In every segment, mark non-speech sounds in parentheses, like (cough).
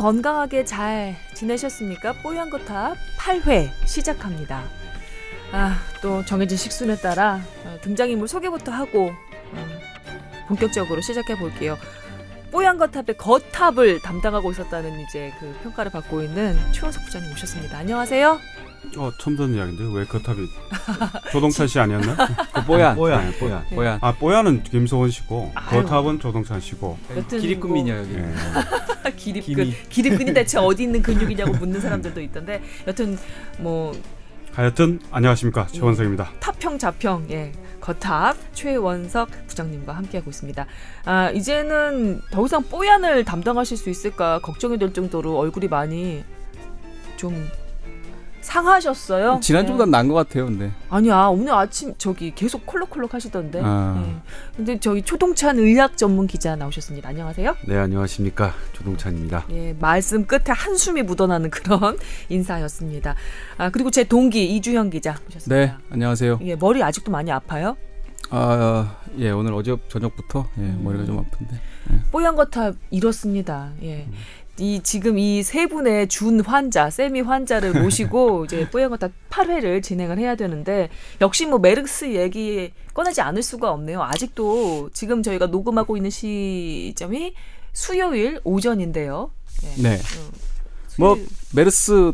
건강하게 잘 지내셨습니까? 뽀얀 거탑 8회 시작합니다. 아, 또 정해진 식순에 따라 어, 등장인물 소개부터 하고 어, 본격적으로 시작해 볼게요. 뽀얀 거탑의 거탑을 담당하고 있었다는 이제 그 평가를 받고 있는 최원석 부장님 오셨습니다. 안녕하세요. 어 처음 듣는 이야기인데 왜 거탑이 조동찬 씨 아니었나? (laughs) 그 뽀얀 뽀얀 뽀얀. 네. 뽀얀 아 뽀얀은 김소원 씨고 아유. 거탑은 조동찬 씨고. 여튼 기립근이냐 여기 예. 기립근. 기립근이 대체 어디 있는 근육이냐고 묻는 사람들도 있던데 여튼 뭐 하여튼 안녕하십니까 최원석입니다. 타평 자평 예 거탑 최원석 부장님과 함께하고 있습니다. 아 이제는 더 이상 뽀얀을 담당하실 수 있을까 걱정이 될 정도로 얼굴이 많이 좀 상하셨어요. 지난주보다 네. 나은 것 같아요 근데 아니야 오늘 아침 저기 계속 콜록콜록 하시던데. 아. 예. 근데 저기 초동찬 의학 전문 기자 나오셨습니다. 안녕하세요. 네 안녕하십니까 조동찬입니다. 예, 말씀 끝에 한숨이 묻어나는 그런 (laughs) 인사였습니다. 아 그리고 제 동기 이주현 기자 모셨습니다. 네 안녕하세요 예, 머리 아직도 많이 아파요? 아 예 오늘 어제 저녁부터 예, 음. 머리가 좀 아픈데 뽀얀 거탑 이렇습니다. 예. 이 지금 이 세 분의 준 환자, 세미 환자를 (laughs) 모시고 이제 거탑 8회를 진행을 해야 되는데 역시 뭐 메르스 얘기 꺼내지 않을 수가 없네요. 아직도 지금 저희가 녹음하고 있는 시점이 수요일 오전인데요. 예. 네 음, 뭐 메르스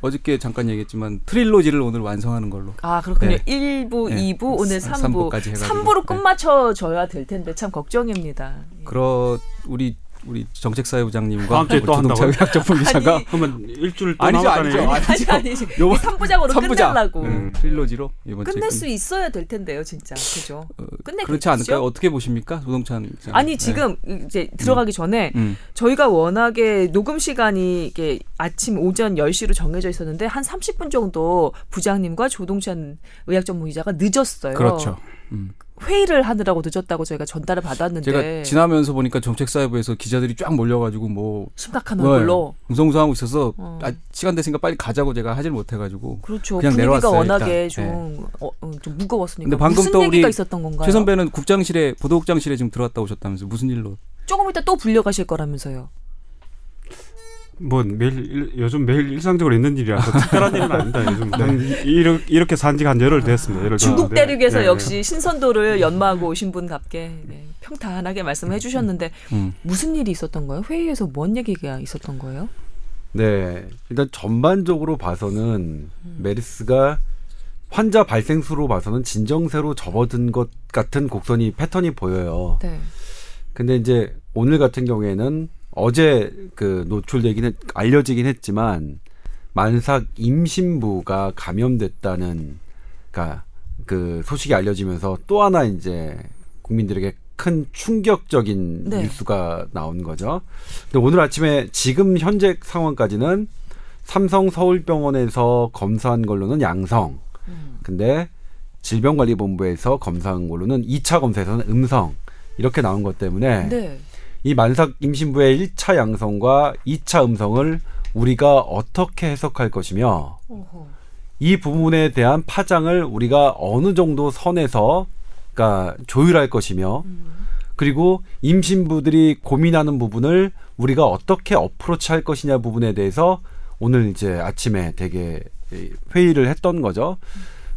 어저께 잠깐 얘기했지만 트릴로지를 오늘 완성하는 걸로 아 그렇군요. 네. 1부, 네. 2부, 오늘 삼- 3부. 삼부까지 해 가지고. 3부로 네. 끝마쳐 줘야 될 텐데 참 걱정입니다. 예. 그러 우리 우리 정책사회부장님과 다음 주에 또? 의학전문 기자가 아니, 그러면 일주일 또 아니죠. 아니죠. 아니 아니지. 요- 3부작으로 삼부작. 끝내려고. 음, 트릴로지로 이번 끝낼 끝- 수 있어야 될 텐데요, 진짜. 그죠? 어, 끝내겠죠? 그렇지 않을까요? 어떻게 보십니까 조동찬 기자? 아니 지금 이제 들어가기 전에 음. 저희가 워낙에 녹음 시간이 이게 아침 오전 10시로 정해져 있었는데 한 30분 정도 부장님과 조동찬 의학 전문 기자가 늦었어요. 그렇죠. 음. 회의를 하느라고 늦었다고 저희가 전달을 받았는데 제가 지나면서 보니까 정책사회부에서 기자들이 쫙 몰려가지고 뭐 심각한 네. 얼굴로 웅성웅성하고 있어서 어. 아, 시간 됐으니까 빨리 가자고 제가 하질 못해가지고 그렇죠. 그냥 내려왔어요, 워낙에 일단. 좀, 어, 어, 좀 무거웠으니까. 근데 방금 또 우리? 최 선배는 국장실에 보도국장실에 지금 들어왔다 오셨다면서 무슨 일로? 조금 이따 또 불려가실 거라면서요. 뭐 매일 일- 요즘 매일 일상적으로 있는 일이라서 특별한 일은 아닙니다. 요즘 한 이렇게, 이렇게 산지가 한 열흘 됐습니다. 열흘 중국. 대륙에서 예, 역시 신선도를 연마하고 오신 분답게 네, 평탄하게 말씀해 주셨는데 음. 무슨 일이 있었던 거예요? 회의에서 뭔 얘기가 있었던 거예요? 네 일단 전반적으로 봐서는 메르스가 환자 발생 수로 봐서는 진정세로 접어든 것 같은 곡선이 패턴이 보여요. 네. 근데 이제 오늘 같은 경우에는 어제 그 노출되긴 했, 알려지긴 했지만 만삭 임신부가 감염됐다는 그러니까 그 소식이 알려지면서 또 하나 이제 국민들에게 큰 충격적인 네. 뉴스가 나온 거죠. 근데 오늘 아침에 지금 현재 상황까지는 삼성 서울병원에서 검사한 걸로는 양성. 음. 근데 질병관리본부에서 검사한 걸로는 2차 검사에서는 음성. 이렇게 나온 것 때문에 네. 이 만삭 임신부의 1차 양성과 2차 음성을 우리가 어떻게 해석할 것이며 어허. 이 부분에 대한 파장을 우리가 어느 정도 선에서 그러니까 조율할 것이며 음. 그리고 임신부들이 고민하는 부분을 우리가 어떻게 어프로치 할 것이냐 부분에 대해서 오늘 이제 아침에 되게 회의를 했던 거죠.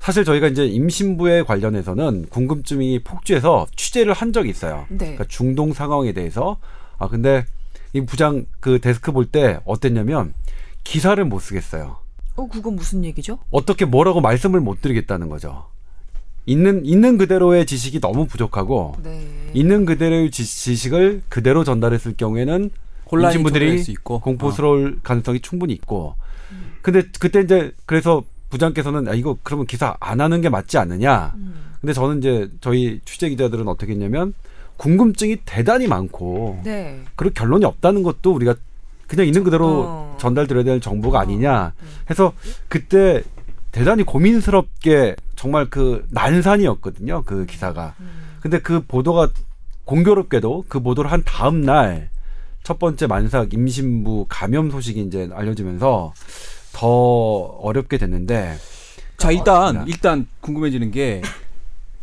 사실 저희가 이제 임신부에 관련해서는 궁금증이 폭주해서 취재를 한 적이 있어요. 네. 그러니까 중동 상황에 대해서 아 근데 이 부장 그 데스크 볼 때 어땠냐면 기사를 못 쓰겠어요. 어 그건 무슨 얘기죠? 어떻게 뭐라고 말씀을 못 드리겠다는 거죠. 있는 있는 그대로의 지식이 너무 부족하고 네. 있는 그대로의 지, 지식을 그대로 전달했을 경우에는 혼란이 임신부들이 초래할 수 있고 공포스러울 가능성이 충분히 있고. 근데 그때 이제 그래서 부장께서는 아 이거 그러면 기사 안 하는 게 맞지 않느냐. 음. 근데 저는 이제 저희 취재 기자들은 어떻게 했냐면 궁금증이 대단히 많고 네. 그리고 결론이 없다는 것도 우리가 그냥 있는 그대로 어. 전달드려야 될 정보가 어. 아니냐 해서 그때 대단히 고민스럽게 정말 그 난산이었거든요 그 기사가 음. 근데 그 보도가 공교롭게도 그 보도를 한 다음 날 첫 번째 만삭 임신부 감염 소식이 이제 알려지면서 더 어렵게 됐는데 자 일단 어, 일단 궁금해지는 게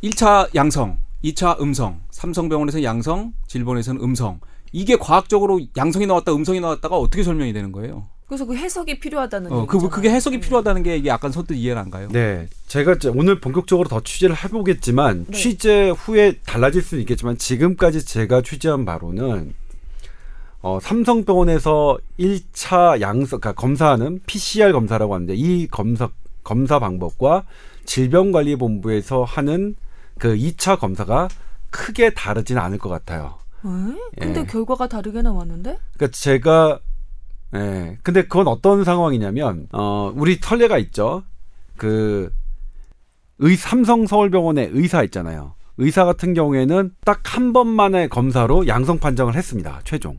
1차 양성, 2차 음성, 삼성병원에서는 양성, 질본에서는 음성. 이게 과학적으로 양성이 나왔다 음성이 나왔다가 어떻게 설명이 되는 거예요? 그래서 그 해석이 필요하다는 어, 그 얘기잖아요. 그게 해석이 음. 필요하다는 게 이게 약간 선뜻 이해는 안 가요. 네, 제가 오늘 본격적으로 더 취재를 해보겠지만 네. 취재 후에 달라질 수는 있겠지만 지금까지 제가 취재한 바로는 어, 삼성병원에서 1차 양성, 그러니까 검사하는 PCR 검사라고 하는데 이 검사 검사 방법과 질병관리본부에서 하는 그 2차 검사가 크게 다르지는 않을 것 같아요. 에? 근데 예. 결과가 다르게 나왔는데? 그러니까 제가 예. 근데 그건 어떤 상황이냐면 어 우리 선례가 있죠. 그 의 삼성 서울병원의 의사 있잖아요. 의사 같은 경우에는 딱 한 번만의 검사로 양성 판정을 했습니다. 최종.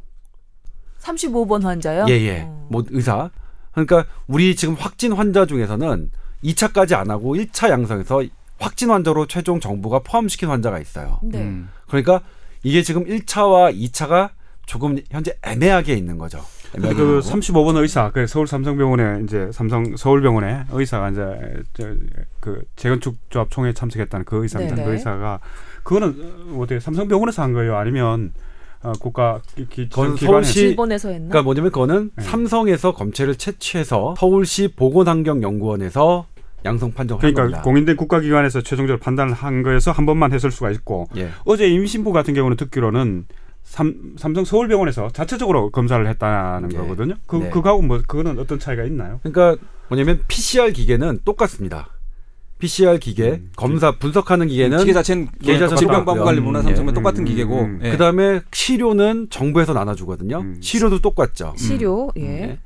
35번 환자요? 예, 예. 어. 뭐 의사. 그러니까 우리 지금 확진 환자 중에서는 2차까지 안 하고 1차 양성에서 확진 환자로 최종 정부가 포함시킨 환자가 있어요. 네. 음. 그러니까 이게 지금 1차와 2차가 조금 현재 애매하게 있는 거죠. 애매하게 그 있는 거고. 35번 의사, 그 서울 삼성병원에 이제 삼성 서울병원에 의사가 이제 저, 그 재건축 조합 총회에 참석했다는 그 의사입니다. 네네. 그 의사가 그거는 어, 어떻게 삼성병원에서 한 거예요? 아니면 어, 국가 기, 기, 그건 기관에서 서울시 일본에서 했나? 그러니까 뭐냐면 그거는 네. 삼성에서 검체를 채취해서 서울시 보건환경연구원에서 양성 판정한 그러니까 겁니다. 공인된 국가기관에서 최종적으로 판단을 한 거에서 한 번만 했을 수가 있고 예. 어제 임신부 같은 경우는 듣기로는 삼, 삼성 서울병원에서 자체적으로 검사를 했다는 네. 거거든요. 그 네. 그거하고 뭐 그거는 어떤 차이가 있나요? 그러니까 뭐냐면 PCR 기계는 똑같습니다. PCR 기계 음. 검사 분석하는 기계는 기계 자체는 똑같고요. 삼성과 음, 똑같은 음, 기계고. 음, 예. 그다음에 치료는 정부에서 나눠주거든요. 음. 치료도 똑같죠. 치료. 예. 예.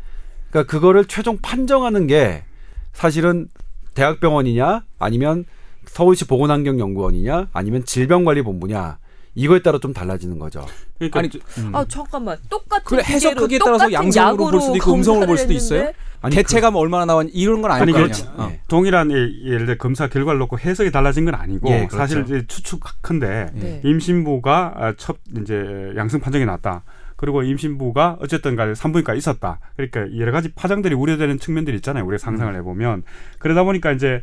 그러니까 그거를 최종 판정하는 게 사실은 대학병원이냐 아니면 서울시 보건환경연구원이냐 아니면 질병관리본부냐 이거에 따라 좀 달라지는 거죠. 그러니까 아니, 저- 음. 아 잠깐만 똑같은 그래, 해석하기에 따라서 양성으로 볼 수도 있고 음성으로 볼 수도 있어요? 아니, 대체감 얼마나 나왔니 이런 건 아닐 아니 거 아니야. 그렇지. 어. 예. 동일한 예- 예를 들어 검사 결과를 놓고 해석이 달라진 건 아니고 예, 그렇죠. 사실 이제 추측컨대 네. 임신부가 아, 첫 이제 양성 판정이 났다. 그리고 임신부가 어쨌든 간에 산부인과에 있었다. 그러니까 여러 가지 파장들이 우려되는 측면들이 있잖아요. 우리가 상상을 해보면 그러다 보니까 이제 예,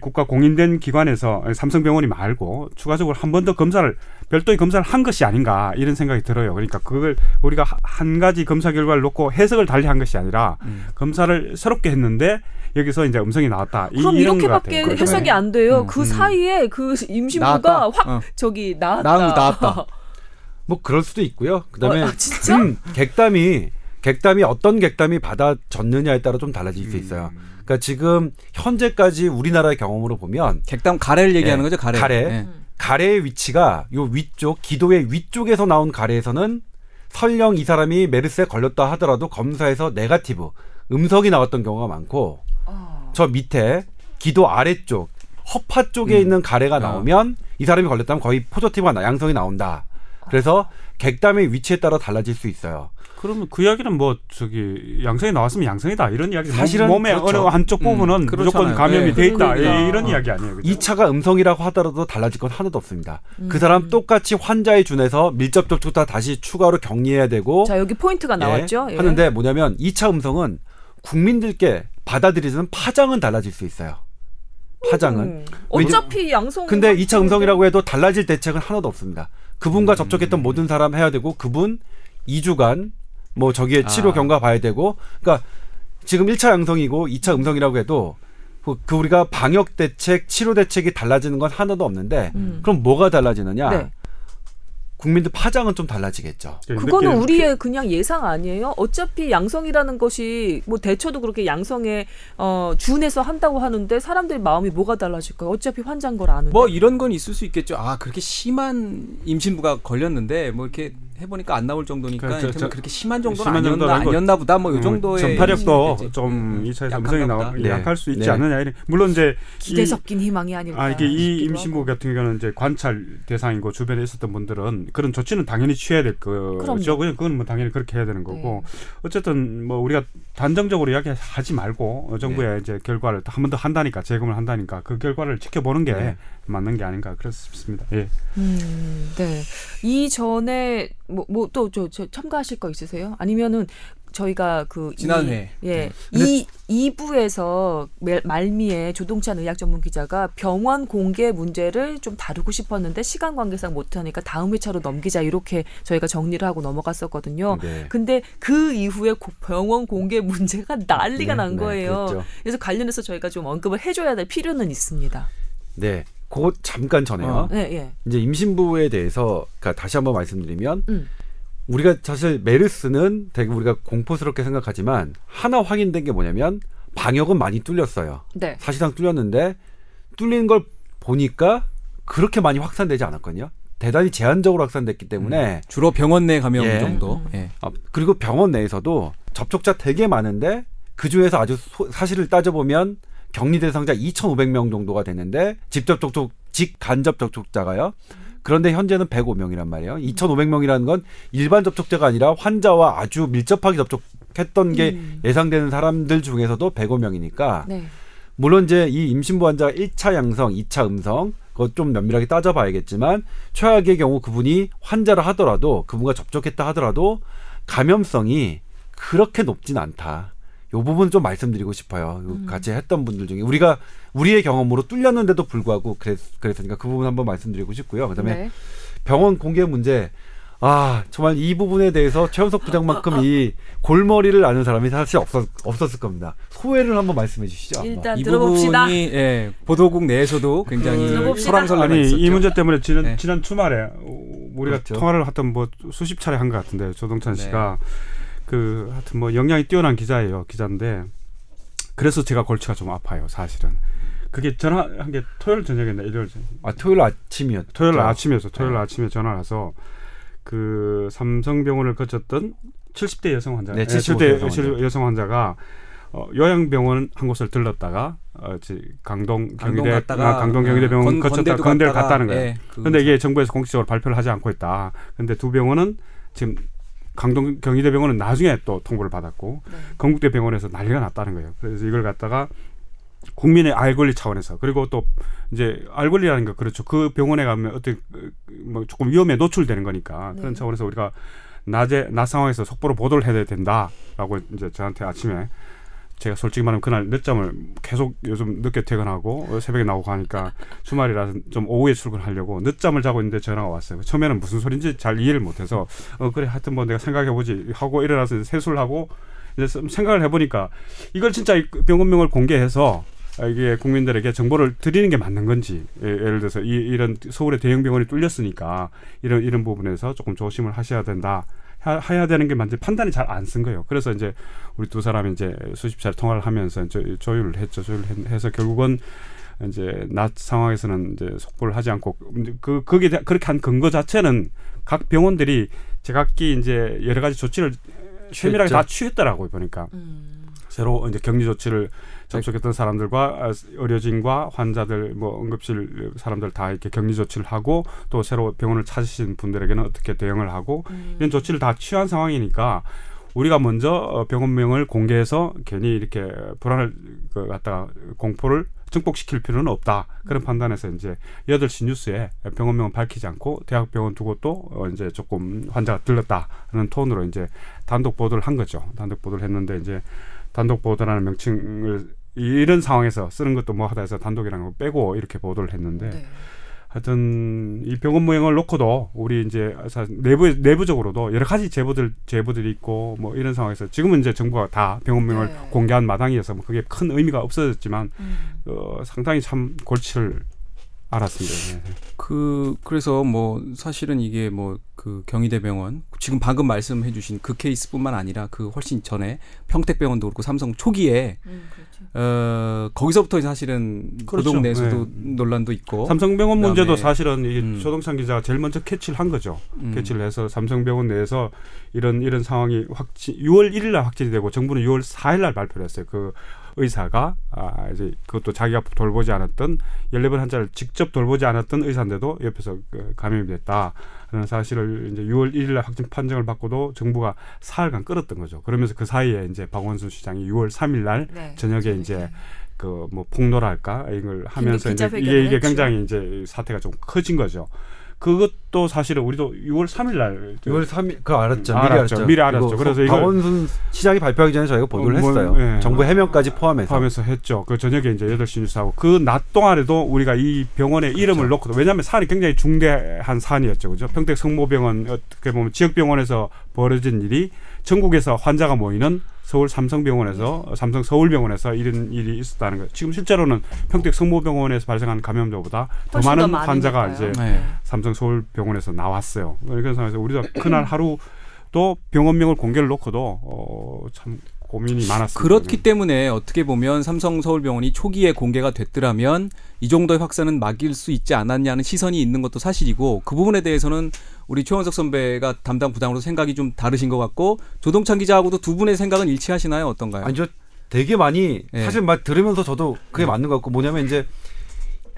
국가 공인된 기관에서 삼성병원이 말고 추가적으로 한 번 더 검사를 별도의 검사를 한 것이 아닌가 이런 생각이 들어요. 그러니까 그걸 우리가 하- 한 가지 검사 결과를 놓고 해석을 달리 한 것이 아니라 음. 검사를 새롭게 했는데 여기서 이제 음성이 나왔다. 이- 그럼 이렇게밖에 같아요. 해석이 안 돼요. 음, 그 음. 사이에 그 임신부가. 확 어. 저기 나왔다. 나왔다. (laughs) 뭐 그럴 수도 있고요. 그다음에 어, 아, 진짜? 음, 객담이 객담이 어떤 객담이 받아졌느냐에 따라 좀 달라질 수 있어요. 음. 그러니까 지금 현재까지 우리나라의 경험으로 보면 객담 가래를 얘기하는 예, 거죠, 가래. 가래. 예. 음. 가래의 위치가 요 위쪽 기도의 위쪽에서 나온 가래에서는 설령 이 사람이 메르스에 걸렸다 하더라도 검사에서 negative 음성이 나왔던 경우가 많고 어. 저 밑에 기도 아래쪽 허파 쪽에 음. 있는 가래가 아. 나오면 이 사람이 걸렸다면 거의 positive가 나- 양성이 나온다. 그래서 객담의 위치에 따라 달라질 수 있어요. 그러면 그 이야기는 뭐 저기 양성이 나왔으면 양성이다 이런 이야기 사실은 몸의 그렇죠. 어느 한쪽 음, 부분은 그렇잖아요. 무조건 감염이 네. 돼 있다 그러니까. 예, 이런 이야기 아니에요. 그죠? 이차가 음성이라고 하더라도 달라질 건 하나도 없습니다. 음. 그 사람 똑같이 환자에 준해서 밀접 접촉 다 다시 추가로 격리해야 되고 자 여기 포인트가 나왔죠. 예, 예. 하는데 뭐냐면 2차 음성은 국민들께 받아들이는 파장은 달라질 수 있어요. 파장은. 음. 어차피 양성. 근데 2차 음성이라고 해도 달라질 대책은 하나도 없습니다. 그분과 음. 접촉했던 모든 사람 해야 되고 그분 2주간 뭐 저기에 치료 아. 경과 봐야 되고 그러니까 지금 1차 양성이고 2차 음성이라고 해도 그, 그 우리가 방역 대책, 치료 대책이 달라지는 건 하나도 없는데 음. 그럼 뭐가 달라지느냐? 네. 국민들 파장은 좀 달라지겠죠. 그거는 느끼는 우리의 그냥 예상 아니에요? 어차피 양성이라는 것이 뭐 대처도 그렇게 양성에 어, 준해서 한다고 하는데 사람들 마음이 뭐가 달라질까요? 어차피 환자인 걸 아는데. 뭐 이런 건 있을 수 있겠죠. 아 그렇게 심한 임신부가 걸렸는데 뭐 이렇게 해보니까 안 나올 정도니까 그, 저, 하여튼 저, 그렇게 심한 정도는 심한 아니었나 아니었나 보다 뭐이 음, 정도의 전파력도 임신이겠지. 좀 음, 2차에서 약한가 음성이 나오 보다. 네. 약할 수 있지 네. 않느냐 이런 물론 이제 기대 이- 섞인 희망이 아닐까. 아 이게 이 임신부 하고. 같은 경우는 이제 관찰 대상이고 주변에 있었던 분들은 그런 조치는 당연히 취해야 될 거죠. 그냥 그건 뭐 당연히 그렇게 해야 되는 거고 네. 어쨌든 뭐 우리가 단정적으로 이야기하지 말고 어, 정부의 이제 결과를 한 번 더 한다니까 재검을 한다니까 그 결과를 지켜보는 게 네. 맞는 게 아닌가 그렇습니다. 예. 음, 네. 이전에 뭐뭐또저 저 첨가하실 거 있으세요? 아니면은 저희가 그 지난 이- 회. 예. 근데- 이 2부에서 말미에 조동찬 의학 전문 기자가 병원 공개 문제를 좀 다루고 싶었는데 시간 관계상 못 하니까 다음 회차로 넘기자 이렇게 저희가 정리를 하고 넘어갔었거든요. 네. 근데 그 이후에 고- 병원 공개 문제가 난리가 네, 난 네, 거예요. 그랬죠. 그래서 관련해서 저희가 좀 언급을 해 줘야 될 필요는 있습니다. 네. 그거 잠깐 전에요. 어. 네, 예. 이제 임신부에 대해서 그러니까 다시 한번 말씀드리면 음. 우리가 사실 메르스는 되게 우리가 공포스럽게 생각하지만 하나 확인된 게 뭐냐면 방역은 많이 뚫렸어요. 네. 사실상 뚫렸는데 뚫린 걸 보니까 그렇게 많이 확산되지 않았거든요. 대단히 제한적으로 확산됐기 때문에 주로 병원 내 감염 예. 정도. 음. 예. 아, 그리고 병원 내에서도 접촉자 되게 많은데 그 중에서 아주 소- 사실을 따져보면 격리 대상자 2,500명 정도가 되는데 직접 접촉, 직간접 접촉자가요. 그런데 현재는 105명이란 말이에요. 2,500명이라는 건 일반 접촉자가 아니라 환자와 아주 밀접하게 접촉했던 게 음. 예상되는 사람들 중에서도 105명이니까 네. 물론 이제 이 임신부 환자가 1차 양성, 2차 음성 그것 좀 면밀하게 따져봐야겠지만 최악의 경우 그분이 환자를 하더라도 그분과 접촉했다 하더라도 감염성이 그렇게 높진 않다. 요 부분 좀 말씀드리고 싶어요. 요 음. 같이 했던 분들 중에 우리가 우리의 경험으로 뚫렸는데도 불구하고 그랬, 그랬으니까 그 부분 한번 말씀드리고 싶고요. 그다음에 네. 병원 공개 문제. 아 정말 이 부분에 대해서 최현석 부장만큼 이 골머리를 아는 사람이 사실 없었, 없었을 겁니다. 소회를 한번 말씀해 주시죠. 일단 이 들어봅시다. 부분이 예, 보도국 내에서도 굉장히. 소랑설레가 아니 있었죠. 이 문제 때문에 지난 네. 지난 주말에 어, 우리가 그렇죠. 통화를 하던 뭐 수십 차례 한 것 같은데 조동찬 네. 씨가 그 하여튼 뭐 역량이 뛰어난 기자예요 기자인데 그래서 제가 골치가 좀 아파요 사실은 그게 전화 한 게 토요일 저녁이나 일요일 저녁 아 토요일 아침이었죠. 토요일 아침이었어 토요일 네. 아침에 전화 와서 그 삼성병원을 거쳤던 70대 여성 환자 네, 70대 75세 여성 환자. 여성 환자가 어, 요양병원 한 곳을 들렀다가 어, 지- 강동 경희대 갔다가 아, 강동 경희대 병원 건- 거쳤다 건대를 갔다는 거예요. 예, 그- 근데 이게 정부에서 공식적으로 발표를 하지 않고 있다. 근데 두 병원은 지금 강동 경희대병원은 나중에 또 통보를 받았고 네. 건국대병원에서 난리가 났다는 거예요. 그래서 이걸 갖다가 국민의 알 권리 차원에서 그리고 또 이제 알 권리라는 거 그렇죠. 그 병원에 가면 어떻게 뭐 조금 위험에 노출되는 거니까 그런 네. 차원에서 우리가 낮에 낮 상황에서 속보로 보도를 해야 된다라고 이제 저한테 아침에 제가 솔직히 말하면 그날 늦잠을 계속 요즘 늦게 퇴근하고 어, 새벽에 나오고 하니까 주말이라서 좀 오후에 출근하려고 늦잠을 자고 있는데 전화가 왔어요. 처음에는 무슨 소린지 잘 이해를 못해서 어 그래 하여튼 뭐 내가 생각해보지 하고 일어나서 세수를 하고 이제 좀 생각을 해보니까 이걸 진짜 이 병원명을 공개해서 아, 이게 국민들에게 정보를 드리는 게 맞는 건지 예, 예를 들어서 이, 이런 서울의 대형 병원이 뚫렸으니까 이런 이런 부분에서 조금 조심을 하셔야 된다. 하- 해야 되는 게 맞는지 판단이 잘 안 쓴 거예요. 그래서 이제 우리 두 사람이 이제 수십 차례 통화를 하면서 조, 조율을 했죠. 조율을 했- 해서 결국은 이제 낮 상황에서는 이제 속보를 하지 않고 그 거기에 그렇게 한 근거 자체는 각 병원들이 제각기 이제 여러 가지 조치를 세밀하게. 다 취했더라고요 보니까 음. 새로 이제 격리 조치를 접촉했던 사람들과 아, 의료진과 환자들 뭐 응급실 사람들 다 이렇게 격리 조치를 하고 또 새로 병원을 찾으신 분들에게는 어떻게 대응을 하고 음. 이런 조치를 다 취한 상황이니까 우리가 먼저 어, 병원명을 공개해서 괜히 이렇게 불안을 그 갖다가 공포를 증폭시킬 필요는 없다. 그런 판단에서 이제 8시 뉴스에 병원명은 밝히지 않고 대학병원 두 곳도 어, 이제 조금 환자가 들렀다는 톤으로 이제 단독 보도를 한 거죠. 단독 보도를 했는데 이제 단독 보도라는 명칭을 이런 상황에서 쓰는 것도 뭐 하다 해서 단독이라는 거 빼고 이렇게 보도를 했는데 네. 하여튼 이 병원 모형을 놓고도 우리 이제 사- 내부 내부적으로도 여러 가지 제보들 제보들이 있고 뭐 이런 상황에서 지금은 이제 정부가 다 병원 명을 네. 공개한 마당이어서 뭐 그게 큰 의미가 없어졌지만 음. 어, 상당히 참 골치를 알았습니다. 네. 그 그래서 뭐 사실은 이게 뭐 그 경희대병원 지금 방금 말씀해 주신 그 케이스뿐만 아니라 그 훨씬 전에 평택병원도 그렇고 삼성 초기에 음, 그렇죠. 어 거기서부터 사실은 그렇죠. 보도국 내에서도 네. 논란도 있고 삼성병원 문제도 사실은 이 음. 조동찬 기자가 제일 먼저 캐치를 한 거죠. 음. 캐치를 해서 삼성병원 내에서 이런 이런 상황이 확진 6월 1일 날 확진이 되고 정부는 6월 4일 날 발표를 했어요. 그 의사가 아 이제 그것도 자기가 돌보지 않았던 14번 환자를 직접 돌보지 않았던 의사인데도 옆에서 그 감염이 됐다라는 사실을 이제 6월 1일 날 확진 판정을 받고도 정부가 사흘간 끌었던 거죠. 그러면서 그 사이에 이제 박원순 시장이 6월 3일 날 네. 저녁에 이제 그뭐 폭로랄까 이걸 하면서 이제 이게 이게. 굉장히 이제 사태가 좀 커진 거죠. 그것도 사실은 우리도 6월 3일 날 6월 3일 그거 알았죠. 미리 알았죠. 알았죠. 미리 알았죠. 그래서 이걸- 박원순 시장이 발표하기 전에 저희가 보도를 어, 뭘, 했어요. 예. 정부 해명까지 포함해서. 포함해서 했죠. 그 저녁에 이제 8시 뉴스하고 그 낮 동안에도 우리가 이 병원의 이름을 그렇죠. 놓고 왜냐하면 사안이 굉장히 중대한 사안이었죠. 그죠? 평택 성모병원 어떻게 보면 지역 병원에서 벌어진 일이 전국에서 환자가 모이는 서울 삼성병원에서 어, 삼성 서울병원에서 이런 일이 있었다는 거예요. 지금 실제로는 평택 성모병원에서 발생한 감염자보다 더 훨씬 더 많은 환자가. 이제 네. 삼성 서울병원에서 나왔어요. 그런 상황에서 우리가 그날 하루 또 병원명을 공개를 놓고도 어, 참 고민이 많았습니다. 그렇기 때문에 어떻게 보면 삼성 서울병원이 초기에 공개가 됐더라면 이 정도의 확산은 막일 수 있지 않았냐는 시선이 있는 것도 사실이고 그 부분에 대해서는 우리 최원석 선배가 담당 부장으로 생각이 좀 다르신 것 같고 조동찬 기자하고도 두 분의 생각은 일치하시나요? 어떤가요? 아니 저 되게 많이 예. 사실 막 들으면서 저도 그게 맞는 것 같고 뭐냐면 이제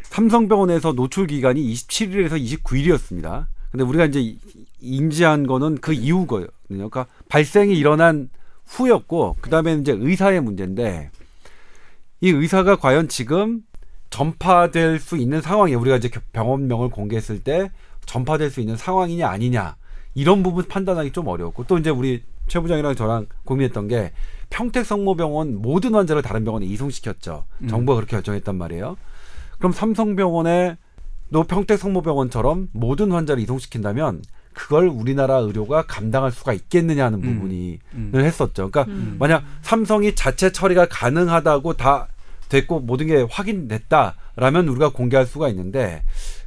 삼성병원에서 노출 기간이 27일에서 29일이었습니다. 근데 우리가 이제 이- 인지한 거는 그 이후거든요. 그러니까 발생이 일어난 후였고 그다음에 이제 의사의 문제인데 이 의사가 과연 지금 전파될 수 있는 상황이에요. 우리가 이제 병원명을 공개했을 때 전파될 수 있는 상황이냐 아니냐 이런 부분 판단하기 좀 어려웠고 또 이제 우리 최 부장이랑 저랑 고민했던 게 평택 성모병원 모든 환자를 다른 병원에 이송시켰죠. 음. 정부가 그렇게 결정했단 말이에요. 그럼 삼성병원에 또 평택 성모병원처럼 모든 환자를 이송시킨다면 그걸 우리나라 의료가 감당할 수가 있겠느냐 하는 음. 부분이 음. 를 했었죠. 그러니까 음. 만약 삼성이 자체 처리가 가능하다고 다 됐고 모든 게 확인됐다라면 우리가 공개할 수가 있는데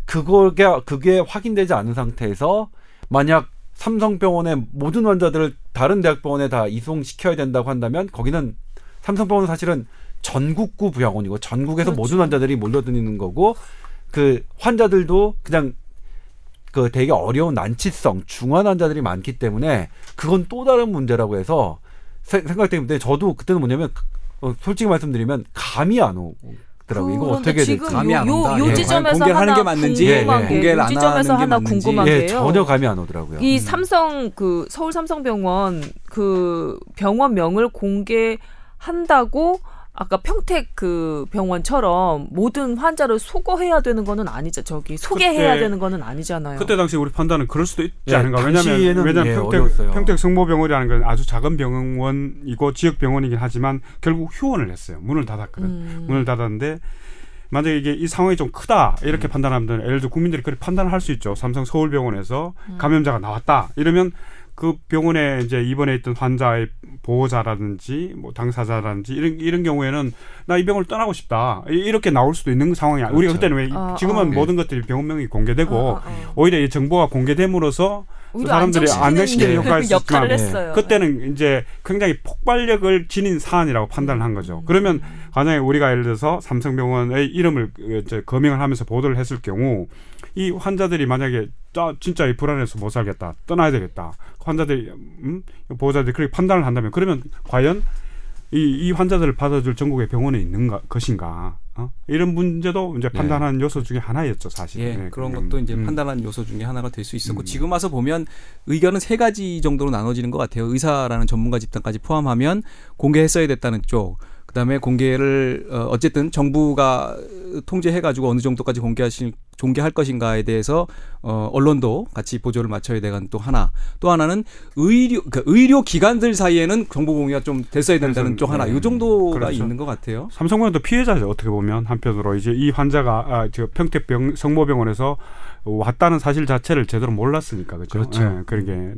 그거게 그게 확인되지 않은 상태에서 만약 삼성병원의 모든 환자들을 다른 대학병원에 다 이송시켜야 된다고 한다면 거기는 삼성병원은 사실은 전국구 병원이고 전국에서 그렇죠. 모든 환자들이 몰려드는 거고 그 환자들도 그냥 그 되게 어려운 난치성 중환 환자들이 많기 때문에 그건 또 다른 문제라고 해서 세- 생각되는데 저도 그때는 뭐냐면 어, 솔직히 말씀드리면 감이 안 오더라고요. 이거 그런데 어떻게 될지. 감이 안 요, 온다. 요 예. 지점에서 공개를 하는 게 맞는지, 예, 게, 공개를 요안 지점에서 하는 게 하나 맞는지. 궁금한 예, 게요. 전혀 감이 안 오더라고요. 이 삼성 그 서울 삼성병원 그 병원명을 공개한다고 아까 평택 그 병원처럼 모든 환자를 소거해야 되는 거는 아니죠. 저기 소개해야 그때- 되는 거는 아니잖아요. 그때 당시 우리 판단은 그럴 수도 있지 예, 않은가. 왜냐하면 왜냐하면 예, 평택 어려웠어요. 평택 성모병원이라는 건 아주 작은 병원이고 지역 병원이긴 하지만 결국 휴원을 했어요. 문을 닫았거든. 음. 문을 닫았는데 만약에 이게 이 상황이 좀 크다 음. 이렇게 판단하면 예를 들어 국민들이 그렇게 판단을 할 수 있죠. 삼성 서울병원에서 음. 감염자가 나왔다 이러면 그 병원에 이제 입원해 있던 환자의 보호자라든지 뭐 당사자라든지 이런 이런 경우에는 나 이 병을 떠나고 싶다 이- 이렇게 나올 수도 있는 상황이야. 우리가 그렇죠. 그때는 왜 아, 지금은 아. 모든 것들이 병원명이 공개되고 어, 어, 어. 오히려 이 정보가 공개됨으로써 오히려 사람들이 안정시키는 있었지만 역할을 예. 했어요. 그때는 이제 굉장히 폭발력을 지닌 사안이라고 판단을 한 거죠. 그러면 만약에 우리가 예를 들어서 삼성병원의 이름을 그 이제 거명을 하면서 보도를 했을 경우 이 환자들이 만약에 짜- 진짜 이 불안해서 못 살겠다, 떠나야 되겠다. 환자들이 음? 보호자들이 그렇게 판단을 한다면 그러면 과연 이, 이 환자들을 받아줄 전국의 병원에 있는 가, 것인가? 어? 이런 문제도 이제 네. 판단하는 요소 중에 하나였죠, 사실. 예, 네, 그런 음, 것도 이제 음. 판단한 요소 중에 하나가 될 수 있었고 음. 지금 와서 보면 의견은 세 가지 정도로 나눠지는 것 같아요. 의사라는 전문가 집단까지 포함하면 공개했어야 됐다는 쪽. 그다음에 공개를 어, 어쨌든 정부가 통제해가지고 어느 정도까지 공개하실 공개할 것인가에 대해서 어, 언론도 같이 보조를 맞춰야 되는 또 하나. 또 하나는 의료 그 의료 기관들 사이에는 정보 공유가 좀 됐어야 된다는 그래서, 쪽 하나. 네. 이 정도가 그렇죠. 있는 것 같아요. 삼성병원도 피해자죠 어떻게 보면 한편으로 이제 이 환자가 아, 저 평택병 성모병원에서 왔다는 사실 자체를 제대로 몰랐으니까 그렇죠. 그렇죠. 예, 그러게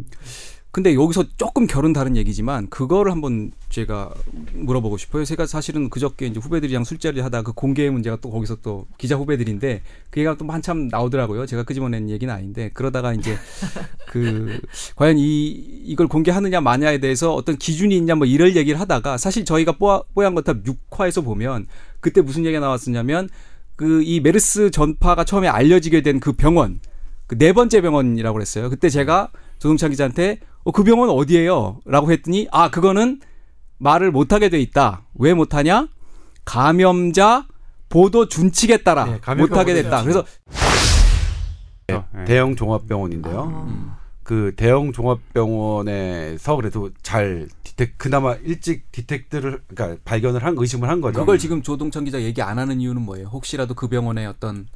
근데 여기서 조금 결은 다른 얘기지만 그거를 한번 제가 물어보고 싶어요. 제가 사실은 그저께 이제 후배들이랑 술자리 하다 그 공개 문제가 또 거기서 또 기자 후배들인데 그 얘기가 또 한참 나오더라고요. 제가 끄집어낸 얘기는 아닌데 그러다가 이제 (laughs) 그 과연 이 이걸 공개하느냐 마냐에 대해서 어떤 기준이 있냐 뭐 이럴 얘기를 하다가 사실 저희가 뽀, 뽀얀 거탑 6화에서 보면 그때 무슨 얘기가 나왔었냐면 그 이 메르스 전파가 처음에 알려지게 된 그 병원 그 네 번째 병원이라고 그랬어요. 그때 제가 조동찬 기자한테 어, 그 병원 어디예요? 라고 했더니 아 그거는 말을 못하게 돼 있다. 왜 못하냐? 감염자 보도 준칙에 따라 네, 못하게 됐다. 그래서 예. 대형 종합병원인데요. 아. 그 대형 종합병원에서 그래도 잘 디텍 그나마 일찍 디텍트를 그러니까 발견을 한 의심을 한 거죠. 그걸 지금 조동찬 기자 얘기 안 하는 이유는 뭐예요? 혹시라도 그 병원에 어떤